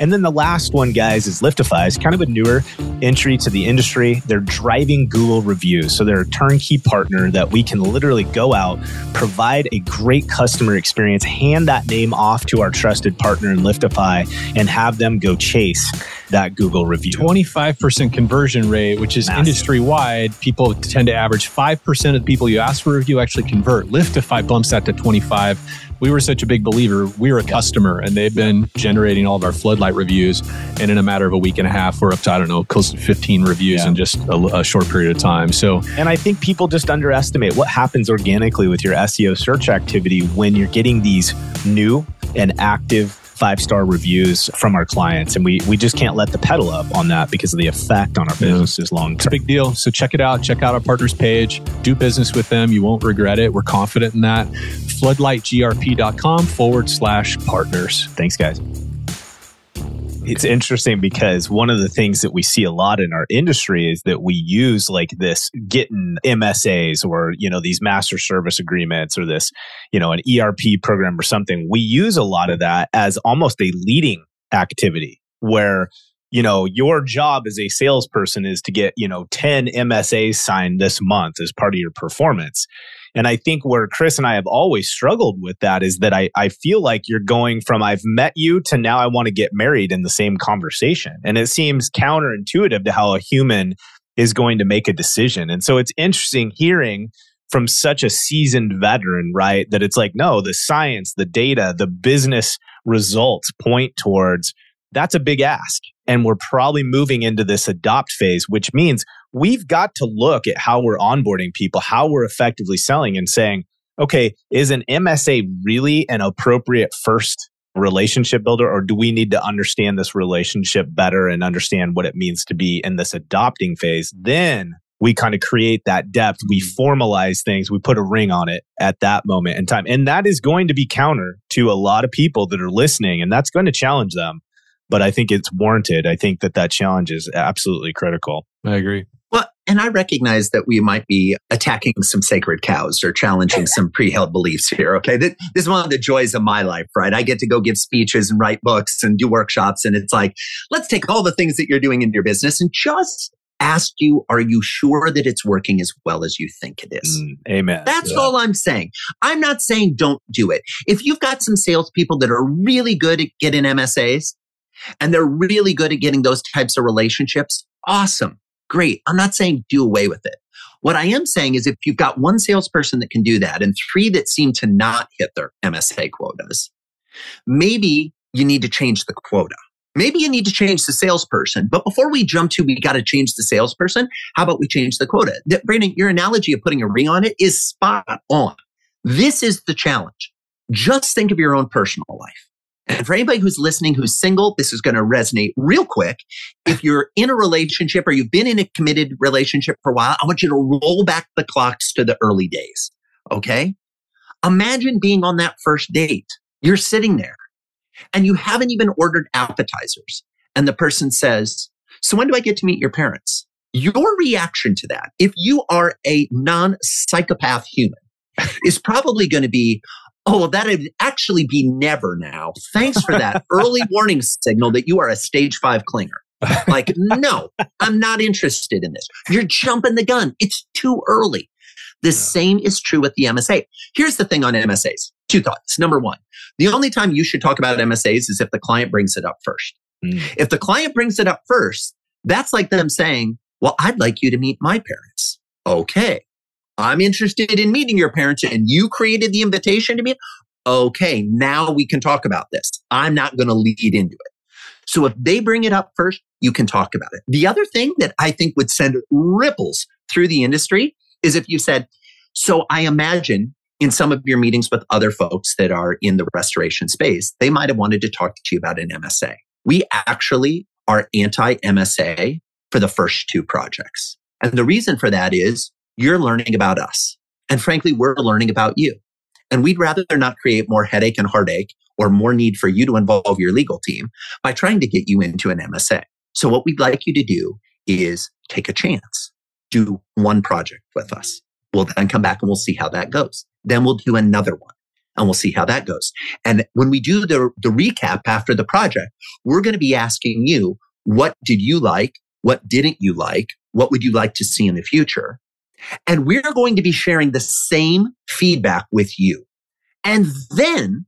And then the last one, guys, is Liftify. It's kind of a newer entry to the industry. They're driving Google reviews. So, they're turnkey partner that we can literally go out, provide a great customer experience, hand that name off to our trusted partner in Liftify, and have them go chase that Google review. 25% conversion rate, which is industry wide. People tend to average 5% of the people you ask for a review actually convert. Liftify bumps that to 25 we were such a big believer. We were a customer and they've been generating all of our floodlight reviews. And in a matter of a week and a half, we're up to, I don't know, close to 15 reviews yeah. in just a, a, short period of time. So, and I think people just underestimate what happens organically with your SEO search activity when you're getting these new and active five star reviews from our clients. And we, we just can't let the pedal up on that because of the effect on our businesses yeah. long term. It's a big deal. So check it out. Check out our partners page. Do business with them. You won't regret it. We're confident in that. Floodlightgrp.com forward slash partners. Thanks, guys it's interesting because one of the things that we see a lot in our industry is that we use like this getting MSAs or, you know, these master service agreements or this, you know, an ERP program or something. We use a lot of that as almost a leading activity where you know, your job as a salesperson is to get, you know, 10 MSAs signed this month as part of your performance. And I think where Chris and I have always struggled with that is that I, I feel like you're going from I've met you to now I want to get married in the same conversation. And it seems counterintuitive to how a human is going to make a decision. And so it's interesting hearing from such a seasoned veteran, right? That it's like, no, the science, the data, the business results point towards that's a big ask. And we're probably moving into this adopt phase, which means we've got to look at how we're onboarding people, how we're effectively selling and saying, okay, is an MSA really an appropriate first relationship builder, or do we need to understand this relationship better and understand what it means to be in this adopting phase? Then we kind of create that depth. We mm-hmm. formalize things. We put a ring on it at that moment in time. And that is going to be counter to a lot of people that are listening, and that's going to challenge them. But I think it's warranted. I think that that challenge is absolutely critical. I agree. Well, and I recognize that we might be attacking some sacred cows or challenging some pre-held beliefs here. Okay. This is one of the joys of my life, right? I get to go give speeches and write books and do workshops. And it's like, let's take all the things that you're doing in your business and just ask you, are you sure that it's working as well as you think it is? Mm, amen. That's yeah. all I'm saying. I'm not saying don't do it. If you've got some salespeople that are really good at getting MSAs and they're really good at getting those types of relationships, awesome. Great. I'm not saying do away with it. What I am saying is if you've got one salesperson that can do that and three that seem to not hit their MSA quotas, maybe you need to change the quota. Maybe you need to change the salesperson. But before we jump to we got to change the salesperson, how about we change the quota? Brandon, your analogy of putting a ring on it is spot on. This is the challenge. Just think of your own personal life. And for anybody who's listening who's single, this is going to resonate real quick. If you're in a relationship or you've been in a committed relationship for a while, I want you to roll back the clocks to the early days. Okay. Imagine being on that first date. You're sitting there and you haven't even ordered appetizers. And the person says, So when do I get to meet your parents? Your reaction to that, if you are a non psychopath human, is probably going to be, Oh, well, that'd actually be never now. Thanks for that early warning signal that you are a stage five clinger. Like, no, I'm not interested in this. You're jumping the gun. It's too early. The yeah. same is true with the MSA. Here's the thing on MSAs. Two thoughts. Number one, the only time you should talk about MSAs is if the client brings it up first. Mm. If the client brings it up first, that's like them saying, well, I'd like you to meet my parents. Okay. I'm interested in meeting your parents and you created the invitation to me. Okay. Now we can talk about this. I'm not going to lead into it. So if they bring it up first, you can talk about it. The other thing that I think would send ripples through the industry is if you said, so I imagine in some of your meetings with other folks that are in the restoration space, they might have wanted to talk to you about an MSA. We actually are anti MSA for the first two projects. And the reason for that is you're learning about us. And frankly, we're learning about you. And we'd rather not create more headache and heartache or more need for you to involve your legal team by trying to get you into an MSA. So what we'd like you to do is take a chance, do one project with us. We'll then come back and we'll see how that goes. Then we'll do another one and we'll see how that goes. And when we do the, the recap after the project, we're going to be asking you, what did you like? What didn't you like? What would you like to see in the future? And we're going to be sharing the same feedback with you. And then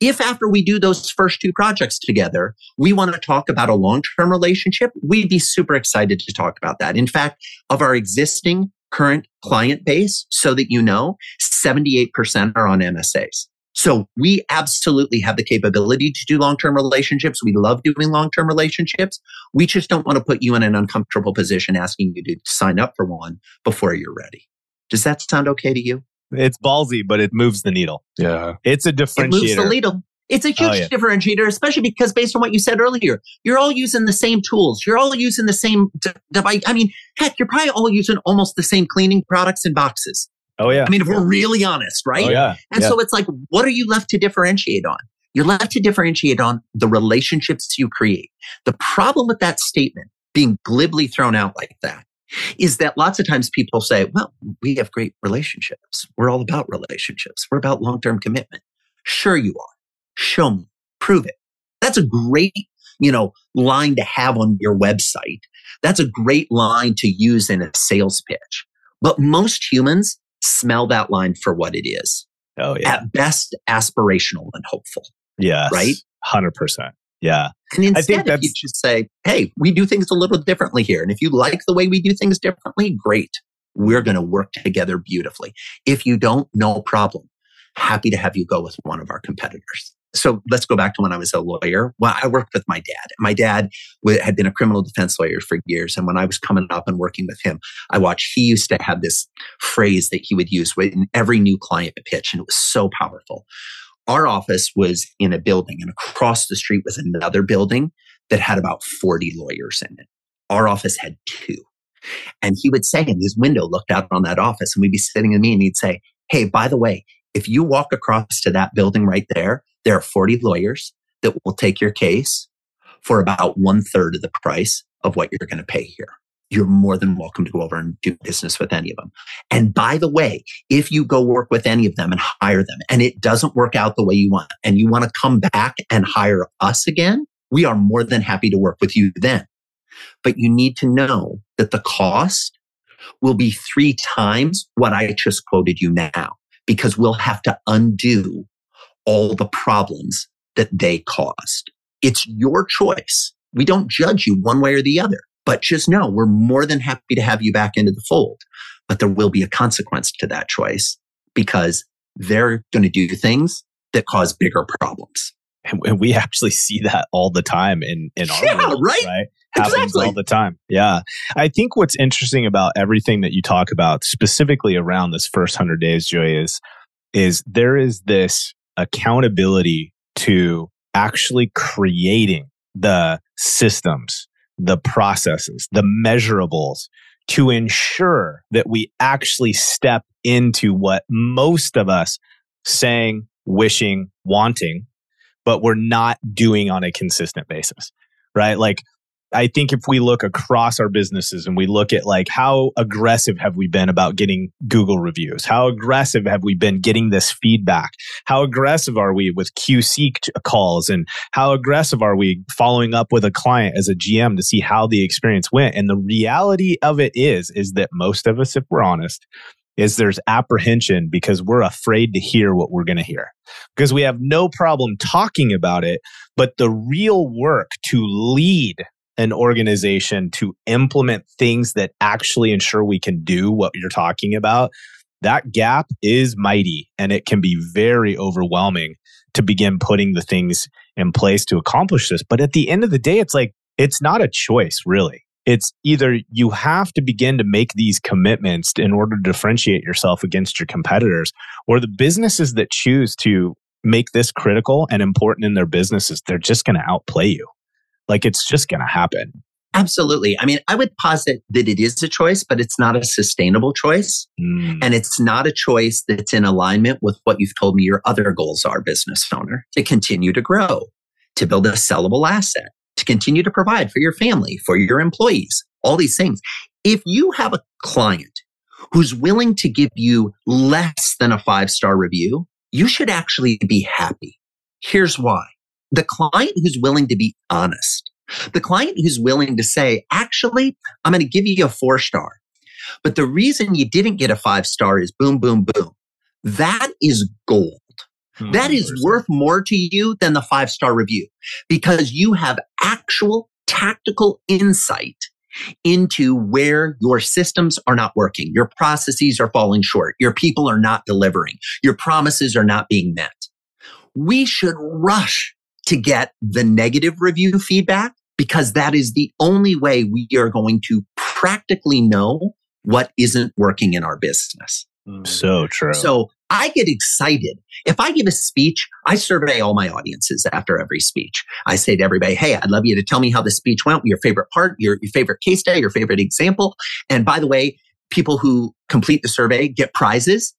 if after we do those first two projects together, we want to talk about a long-term relationship, we'd be super excited to talk about that. In fact, of our existing current client base so that you know 78% are on MSAs. So we absolutely have the capability to do long-term relationships. We love doing long-term relationships. We just don't want to put you in an uncomfortable position asking you to sign up for one before you're ready. Does that sound okay to you? It's ballsy, but it moves the needle. Yeah. It's a differentiator. It moves the needle. It's a oh, huge oh, yeah. differentiator, especially because based on what you said earlier, you're all using the same tools. You're all using the same device. I mean, heck, you're probably all using almost the same cleaning products and boxes. Oh, yeah. I mean, if we're really honest, right? Oh, yeah. And yeah. so it's like, what are you left to differentiate on? You're left to differentiate on the relationships you create. The problem with that statement being glibly thrown out like that is that lots of times people say, well, we have great relationships. We're all about relationships. We're about long term commitment. Sure, you are. Show me, prove it. That's a great, you know, line to have on your website. That's a great line to use in a sales pitch. But most humans smell that line for what it is. Oh, yeah. At best, aspirational and hopeful. Yeah. Right? 100%. Yeah. And instead, if you just say, hey, we do things a little differently here. And if you like the way we do things differently, great. We're going to work together beautifully. If you don't, no problem. Happy to have you go with one of our competitors so let's go back to when I was a lawyer. Well, I worked with my dad. My dad had been a criminal defense lawyer for years. And when I was coming up and working with him, I watched, he used to have this phrase that he would use in every new client pitch. And it was so powerful. Our office was in a building and across the street was another building that had about 40 lawyers in it. Our office had two. And he would say, and his window looked out on that office, and we'd be sitting in me, and he'd say, Hey, by the way, if you walk across to that building right there, there are 40 lawyers that will take your case for about one third of the price of what you're going to pay here. You're more than welcome to go over and do business with any of them. And by the way, if you go work with any of them and hire them and it doesn't work out the way you want and you want to come back and hire us again, we are more than happy to work with you then. But you need to know that the cost will be three times what I just quoted you now, because we'll have to undo all the problems that they caused. It's your choice. We don't judge you one way or the other, but just know we're more than happy to have you back into the fold. But there will be a consequence to that choice because they're going to do things that cause bigger problems. And we actually see that all the time in, in our Yeah, world, right? right? Happens Exactly. all the time. Yeah. I think what's interesting about everything that you talk about, specifically around this first hundred days, Joey, is is there is this accountability to actually creating the systems, the processes, the measurables to ensure that we actually step into what most of us saying, wishing, wanting, but we're not doing on a consistent basis, right? Like, I think if we look across our businesses and we look at like how aggressive have we been about getting Google reviews? How aggressive have we been getting this feedback? How aggressive are we with QC calls and how aggressive are we following up with a client as a GM to see how the experience went? And the reality of it is is that most of us if we're honest is there's apprehension because we're afraid to hear what we're going to hear. Because we have no problem talking about it, but the real work to lead an organization to implement things that actually ensure we can do what you're talking about, that gap is mighty and it can be very overwhelming to begin putting the things in place to accomplish this. But at the end of the day, it's like, it's not a choice, really. It's either you have to begin to make these commitments in order to differentiate yourself against your competitors, or the businesses that choose to make this critical and important in their businesses, they're just going to outplay you. Like it's just going to happen. Absolutely. I mean, I would posit that it is a choice, but it's not a sustainable choice. Mm. And it's not a choice that's in alignment with what you've told me your other goals are, business owner, to continue to grow, to build a sellable asset, to continue to provide for your family, for your employees, all these things. If you have a client who's willing to give you less than a five star review, you should actually be happy. Here's why. The client who's willing to be honest, the client who's willing to say, actually, I'm going to give you a four star. But the reason you didn't get a five star is boom, boom, boom. That is gold. Hmm, that is 100%. worth more to you than the five star review because you have actual tactical insight into where your systems are not working. Your processes are falling short. Your people are not delivering. Your promises are not being met. We should rush to get the negative review feedback because that is the only way we are going to practically know what isn't working in our business. Mm. So true. So I get excited. If I give a speech, I survey all my audiences after every speech. I say to everybody, Hey, I'd love you to tell me how the speech went, your favorite part, your, your favorite case study, your favorite example. And by the way, people who complete the survey get prizes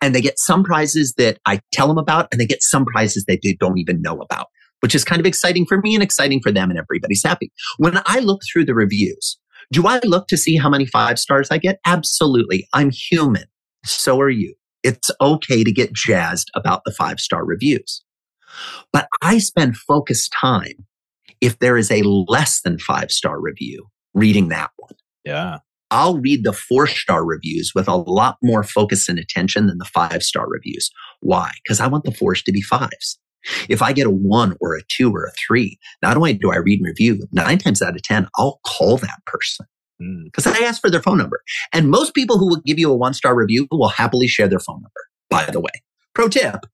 and they get some prizes that I tell them about and they get some prizes that they don't even know about, which is kind of exciting for me and exciting for them and everybody's happy. When I look through the reviews, do I look to see how many five stars I get? Absolutely. I'm human. So are you. It's okay to get jazzed about the five star reviews. But I spend focused time if there is a less than five star review reading that one. yeah. I'll read the four star reviews with a lot more focus and attention than the five star reviews. Why? Because I want the fours to be fives. If I get a one or a two or a three, not only do I read and review, nine times out of 10, I'll call that person Mm. because I asked for their phone number. And most people who will give you a one star review will happily share their phone number, by the way. Pro tip.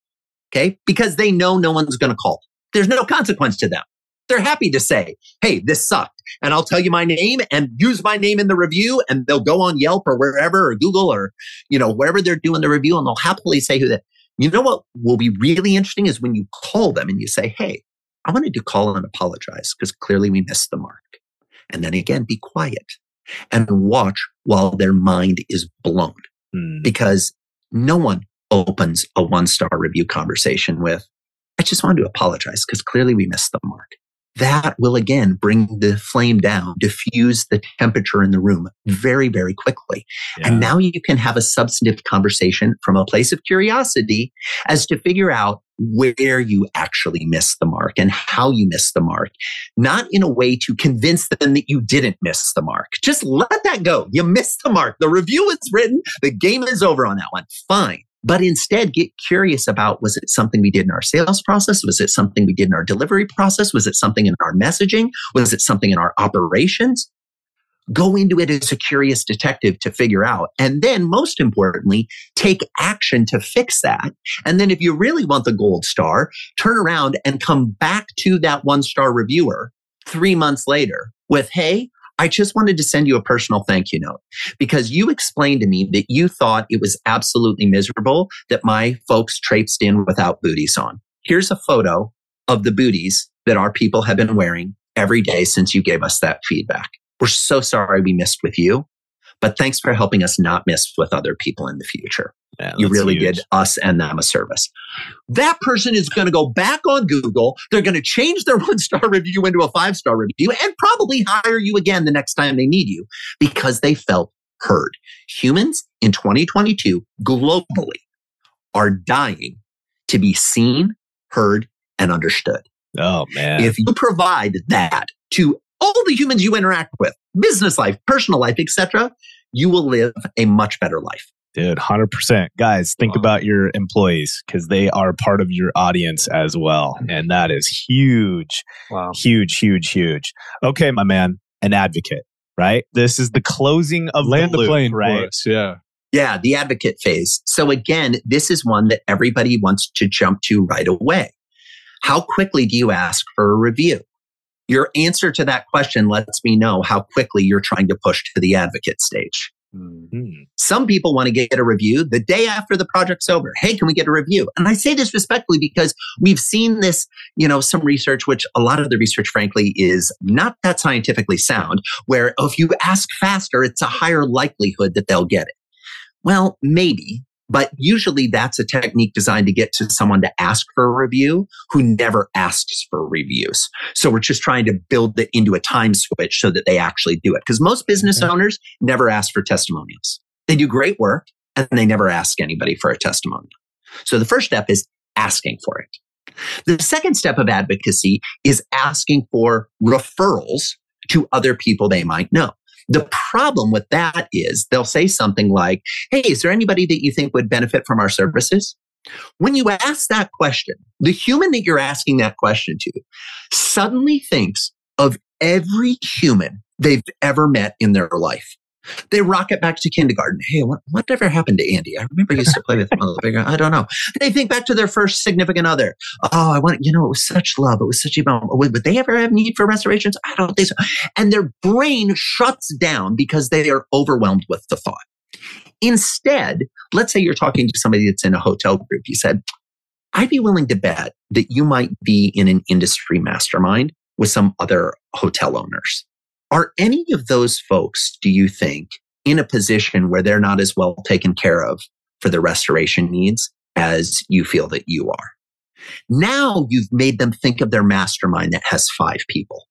Okay. Because they know no one's going to call. There's no consequence to them. They're happy to say, Hey, this sucked. And I'll tell you my name and use my name in the review. And they'll go on Yelp or wherever or Google or, you know, wherever they're doing the review and they'll happily say who that. You know what will be really interesting is when you call them and you say, Hey, I wanted to call and apologize because clearly we missed the mark. And then again, be quiet and watch while their mind is blown Hmm. because no one opens a one star review conversation with, I just wanted to apologize because clearly we missed the mark. That will again bring the flame down, diffuse the temperature in the room very, very quickly. Yeah. And now you can have a substantive conversation from a place of curiosity as to figure out where you actually missed the mark and how you missed the mark. Not in a way to convince them that you didn't miss the mark. Just let that go. You missed the mark. The review is written. The game is over on that one. Fine. But instead get curious about was it something we did in our sales process? Was it something we did in our delivery process? Was it something in our messaging? Was it something in our operations? Go into it as a curious detective to figure out. And then most importantly, take action to fix that. And then if you really want the gold star, turn around and come back to that one star reviewer three months later with, Hey, I just wanted to send you a personal thank you note because you explained to me that you thought it was absolutely miserable that my folks traipsed in without booties on. Here's a photo of the booties that our people have been wearing every day since you gave us that feedback. We're so sorry we missed with you, but thanks for helping us not miss with other people in the future. Man, You really huge. did us and them a service. That person is going to go back on Google. They're going to change their one star review into a five star review and probably hire you again the next time they need you because they felt heard. Humans in 2022 globally are dying to be seen, heard, and understood. Oh man. If you provide that to all the humans you interact with, business life, personal life, etc., you will live a much better life. Dude, 100%. Guys, think Wow. about your employees because they are part of your audience as well. And that is huge, Wow. huge, huge, huge. Okay, my man, an advocate, right? This is the closing of Land the, the loop, plane right? for us. Yeah. Yeah, the advocate phase. So again, this is one that everybody wants to jump to right away. How quickly do you ask for a review? Your answer to that question lets me know how quickly you're trying to push to the advocate stage. Hmm. Some people want to get a review the day after the project's over. Hey, can we get a review? And I say this respectfully because we've seen this, you know, some research, which a lot of the research, frankly, is not that scientifically sound, where if you ask faster, it's a higher likelihood that they'll get it. Well, maybe, but usually that's a technique designed to get to someone to ask for a review who never asks for reviews. So we're just trying to build it into a time switch so that they actually do it. Because most business mm-hmm. owners never ask for testimonials. They do great work and they never ask anybody for a testimonial. So the first step is asking for it. The second step of advocacy is asking for referrals to other people they might know. The problem with that is they'll say something like, Hey, is there anybody that you think would benefit from our services? When you ask that question, the human that you're asking that question to suddenly thinks of every human they've ever met in their life. They rocket back to kindergarten. Hey, what, whatever happened to Andy? I remember I used to play with him on the playground. I don't know. They think back to their first significant other. Oh, I want, you know, it was such love. It was such a, would, would they ever have need for restorations? I don't think so. And their brain shuts down because they are overwhelmed with the thought. Instead, let's say you're talking to somebody that's in a hotel group. You said, I'd be willing to bet that you might be in an industry mastermind with some other hotel owners. Are any of those folks, do you think, in a position where they're not as well taken care of for their restoration needs as you feel that you are? Now you've made them think of their mastermind that has five people.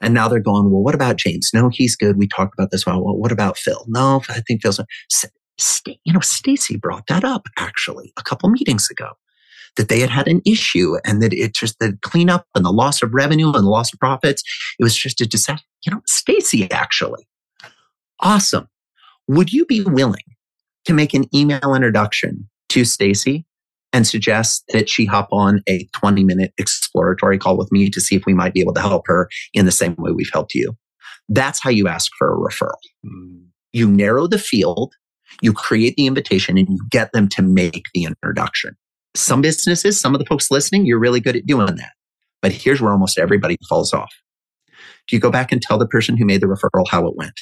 And now they're going, well, what about James? No, he's good. We talked about this. Well, what about Phil? No, I think Phil's. You know, Stacy brought that up actually a couple meetings ago that they had had an issue and that it just the cleanup and the loss of revenue and the loss of profits. It was just a disaster. You know, Stacy actually. Awesome. Would you be willing to make an email introduction to Stacy and suggest that she hop on a 20 minute exploratory call with me to see if we might be able to help her in the same way we've helped you? That's how you ask for a referral. You narrow the field, you create the invitation, and you get them to make the introduction. Some businesses, some of the folks listening, you're really good at doing that. But here's where almost everybody falls off. Do you go back and tell the person who made the referral how it went?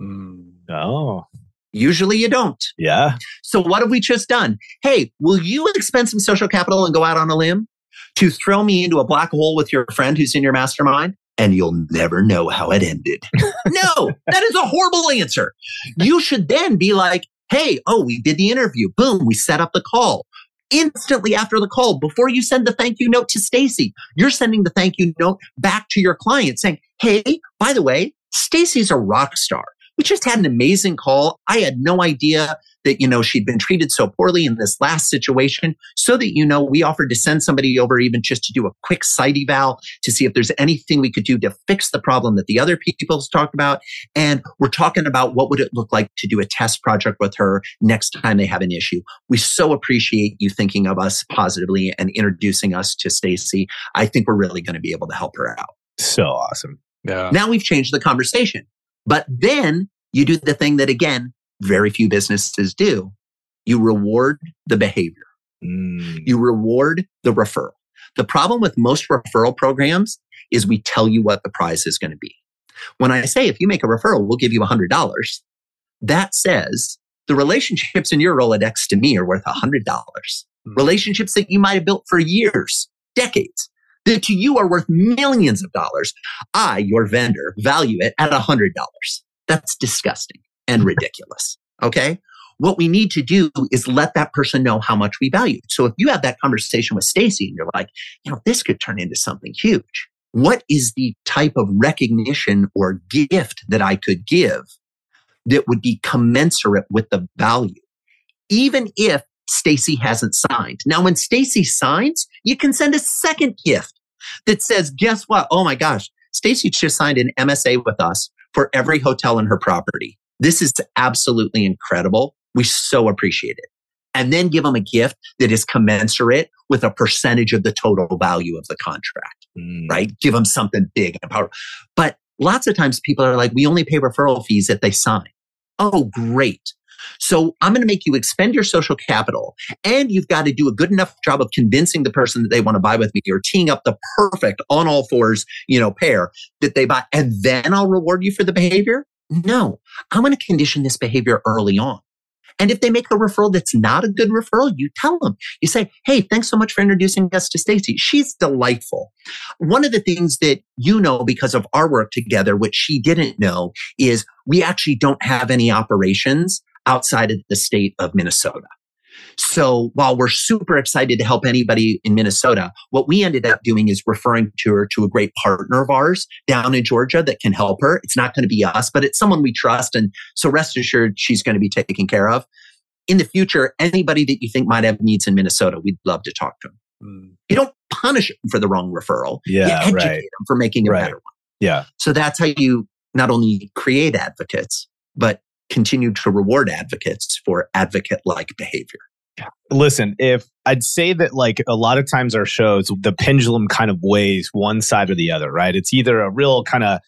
Mm. Oh, Usually you don't. yeah. So what have we just done? Hey, will you expend some social capital and go out on a limb to throw me into a black hole with your friend who's in your mastermind and you'll never know how it ended. no, that is a horrible answer. You should then be like, hey, oh, we did the interview. Boom, we set up the call. Instantly after the call, before you send the thank you note to Stacy, you're sending the thank you note back to your client saying, hey, by the way, Stacy's a rock star. We just had an amazing call. I had no idea that, you know, she'd been treated so poorly in this last situation. So that, you know, we offered to send somebody over even just to do a quick site eval to see if there's anything we could do to fix the problem that the other people's talked about. And we're talking about what would it look like to do a test project with her next time they have an issue. We so appreciate you thinking of us positively and introducing us to Stacy. I think we're really going to be able to help her out. So awesome. Yeah. Now we've changed the conversation. But then you do the thing that again, very few businesses do. You reward the behavior. Mm. You reward the referral. The problem with most referral programs is we tell you what the prize is going to be. When I say if you make a referral, we'll give you $100, that says the relationships in your Rolodex to me are worth $100. Relationships that you might have built for years, decades, that to you are worth millions of dollars. I, your vendor, value it at $100. That's disgusting and ridiculous. Okay. What we need to do is let that person know how much we value. So if you have that conversation with Stacy and you're like, you know, this could turn into something huge. What is the type of recognition or gift that I could give that would be commensurate with the value? Even if Stacy hasn't signed. Now, when Stacy signs, you can send a second gift that says, guess what? Oh my gosh, Stacy just signed an MSA with us for every hotel in her property. This is absolutely incredible. We so appreciate it. And then give them a gift that is commensurate with a percentage of the total value of the contract, Mm. right? Give them something big and powerful. But lots of times people are like, we only pay referral fees if they sign. Oh, great. So I'm going to make you expend your social capital and you've got to do a good enough job of convincing the person that they want to buy with me or teeing up the perfect on all fours, you know, pair that they buy. And then I'll reward you for the behavior. No, I'm going to condition this behavior early on. And if they make a referral that's not a good referral, you tell them. You say, Hey, thanks so much for introducing us to Stacy. She's delightful. One of the things that you know because of our work together, which she didn't know, is we actually don't have any operations outside of the state of Minnesota. So while we're super excited to help anybody in Minnesota, what we ended up doing is referring to her to a great partner of ours down in Georgia that can help her. It's not going to be us, but it's someone we trust. And so rest assured she's going to be taken care of. In the future, anybody that you think might have needs in Minnesota, we'd love to talk to them. Mm. You don't punish them for the wrong referral. Yeah, you educate right. them for making a Right. better one. Yeah. So that's how you not only create advocates, but continue to reward advocates for advocate like behavior. Listen, if I'd say that like a lot of times our shows, the pendulum kind of weighs one side or the other, right? It's either a real kind of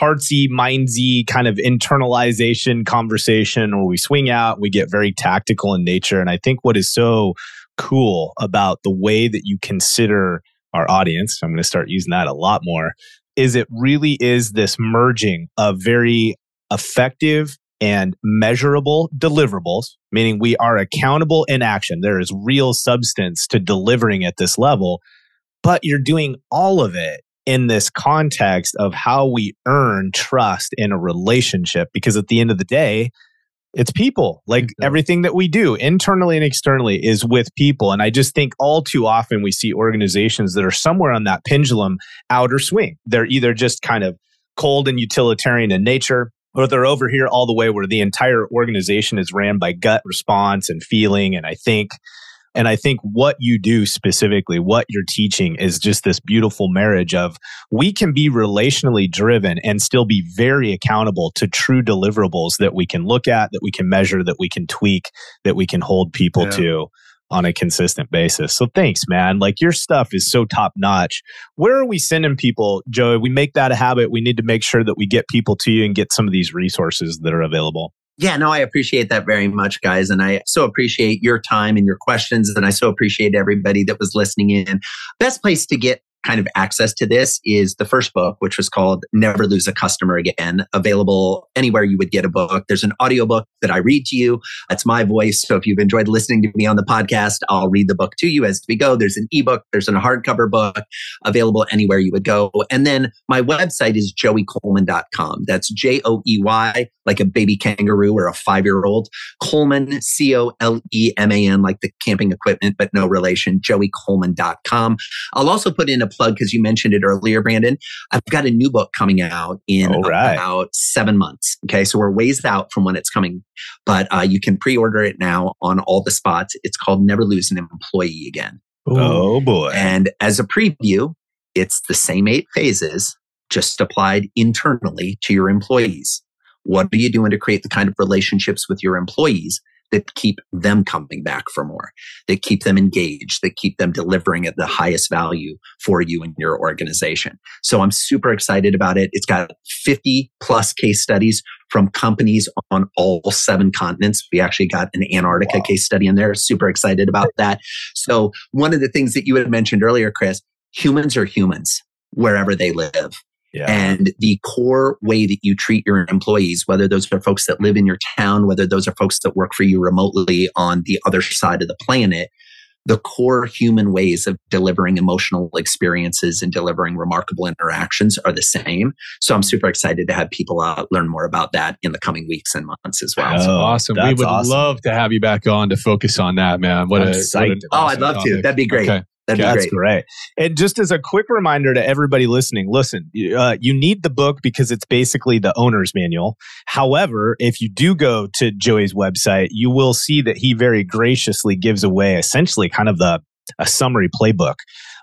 heartsy, mindsy kind of internalization conversation, or we swing out, we get very tactical in nature. And I think what is so cool about the way that you consider our audience, I'm going to start using that a lot more, is it really is this merging of very effective and measurable deliverables, meaning we are accountable in action. There is real substance to delivering at this level, but you're doing all of it in this context of how we earn trust in a relationship. Because at the end of the day, it's people. Like Mhm. everything that we do internally and externally is with people. And I just think all too often we see organizations that are somewhere on that pendulum outer swing. They're either just kind of cold and utilitarian in nature, or they're over here all the way where the entire organization is ran by gut response and feeling. And I think, and I think what you do specifically, what you're teaching is just this beautiful marriage of we can be relationally driven and still be very accountable to true deliverables that we can look at, that we can measure, that we can tweak, that we can hold people Yeah. to on a consistent basis. So thanks, man. Like your stuff is so top notch. Where are we sending people, Joey? We make that a habit. We need to make sure that we get people to you and get some of these resources that are available. Yeah, no, I appreciate that very much, guys. And I so appreciate your time and your questions. And I so appreciate everybody that was listening in. Best place to get kind of access to this is the first book, which was called Never Lose a Customer Again, available anywhere you would get a book. There's an audiobook that I read to you. That's my voice. So if you've enjoyed listening to me on the podcast, I'll read the book to you as we go. There's an ebook, there's a hardcover book available anywhere you would go. And then my website is joeycoleman.com. That's J O E Y, like a baby kangaroo or a five year old. Coleman, C O L E M A N, like the camping equipment, but no relation, joeycoleman.com. I'll also put in a plug because you mentioned it earlier, Brandon. I've got a new book coming out in right. about seven months. Okay. So we're ways out from when it's coming, but uh, you can pre order it now on all the spots. It's called Never Lose an Employee Again. Oh boy. And as a preview, it's the same eight phases, just applied internally to your employees. What are you doing to create the kind of relationships with your employees that keep them coming back for more, that keep them engaged, that keep them delivering at the highest value for you and your organization. So I'm super excited about it. It's got 50 plus case studies from companies on all seven continents. We actually got an Antarctica wow. case study in there. Super excited about that. So one of the things that you had mentioned earlier, Chris, humans are humans wherever they live. Yeah. And the core way that you treat your employees, whether those are folks that live in your town, whether those are folks that work for you remotely on the other side of the planet, the core human ways of delivering emotional experiences and delivering remarkable interactions are the same. So I'm super excited to have people uh, learn more about that in the coming weeks and months as well. That's oh, awesome. We would awesome. love to have you back on to focus on that, man. What, a, what a, Oh, I'd love to. That'd be great. Okay. That'd That's great. great. And just as a quick reminder to everybody listening, listen, uh, you need the book because it's basically the owner's manual. However, if you do go to Joey's website, you will see that he very graciously gives away essentially kind of the a summary playbook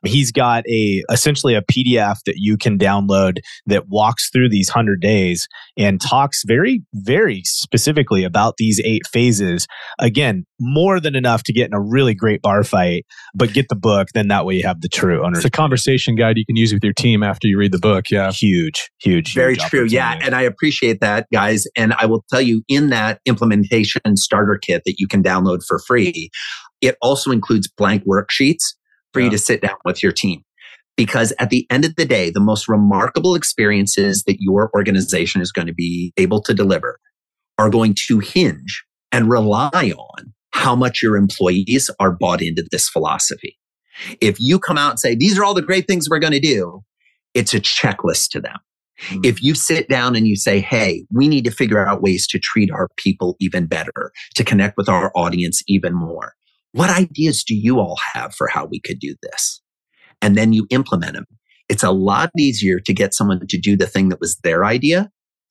He's got a essentially a PDF that you can download that walks through these 100 days and talks very very specifically about these eight phases. Again, more than enough to get in a really great bar fight, but get the book then that way you have the true owner. It's a conversation guide you can use with your team after you read the book. Yeah. Huge, huge. Very huge true. Yeah, and I appreciate that guys and I will tell you in that implementation starter kit that you can download for free, it also includes blank worksheets for yeah. you to sit down with your team. Because at the end of the day, the most remarkable experiences that your organization is going to be able to deliver are going to hinge and rely on how much your employees are bought into this philosophy. If you come out and say, these are all the great things we're going to do, it's a checklist to them. Mm-hmm. If you sit down and you say, Hey, we need to figure out ways to treat our people even better, to connect with our audience even more. What ideas do you all have for how we could do this? And then you implement them. It's a lot easier to get someone to do the thing that was their idea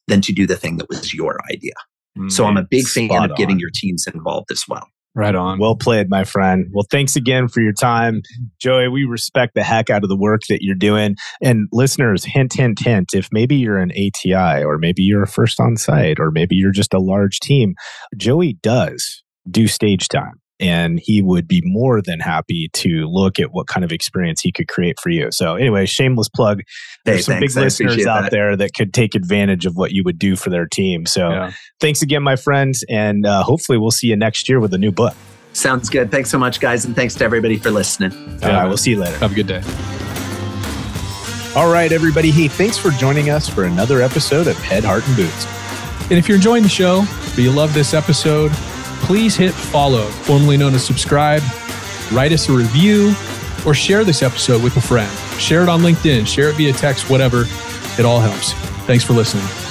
than to do the thing that was your idea. Mm, so I'm a big fan of on. getting your teams involved as well. Right on. Well played, my friend. Well, thanks again for your time. Joey, we respect the heck out of the work that you're doing. And listeners, hint, hint, hint, if maybe you're an ATI or maybe you're a first on site or maybe you're just a large team, Joey does do stage time and he would be more than happy to look at what kind of experience he could create for you. So, anyway, shameless plug. There's hey, some thanks, big listeners out that. there that could take advantage of what you would do for their team. So, yeah. thanks again, my friends, and uh, hopefully, we'll see you next year with a new book. Sounds good. Thanks so much, guys, and thanks to everybody for listening. All right, we'll see you later. Have a good day. All right, everybody. Hey, thanks for joining us for another episode of Head, Heart, and Boots. And if you're enjoying the show, or you love this episode, please hit follow, formerly known as subscribe, write us a review, or share this episode with a friend. Share it on LinkedIn, share it via text, whatever. It all helps. Thanks for listening.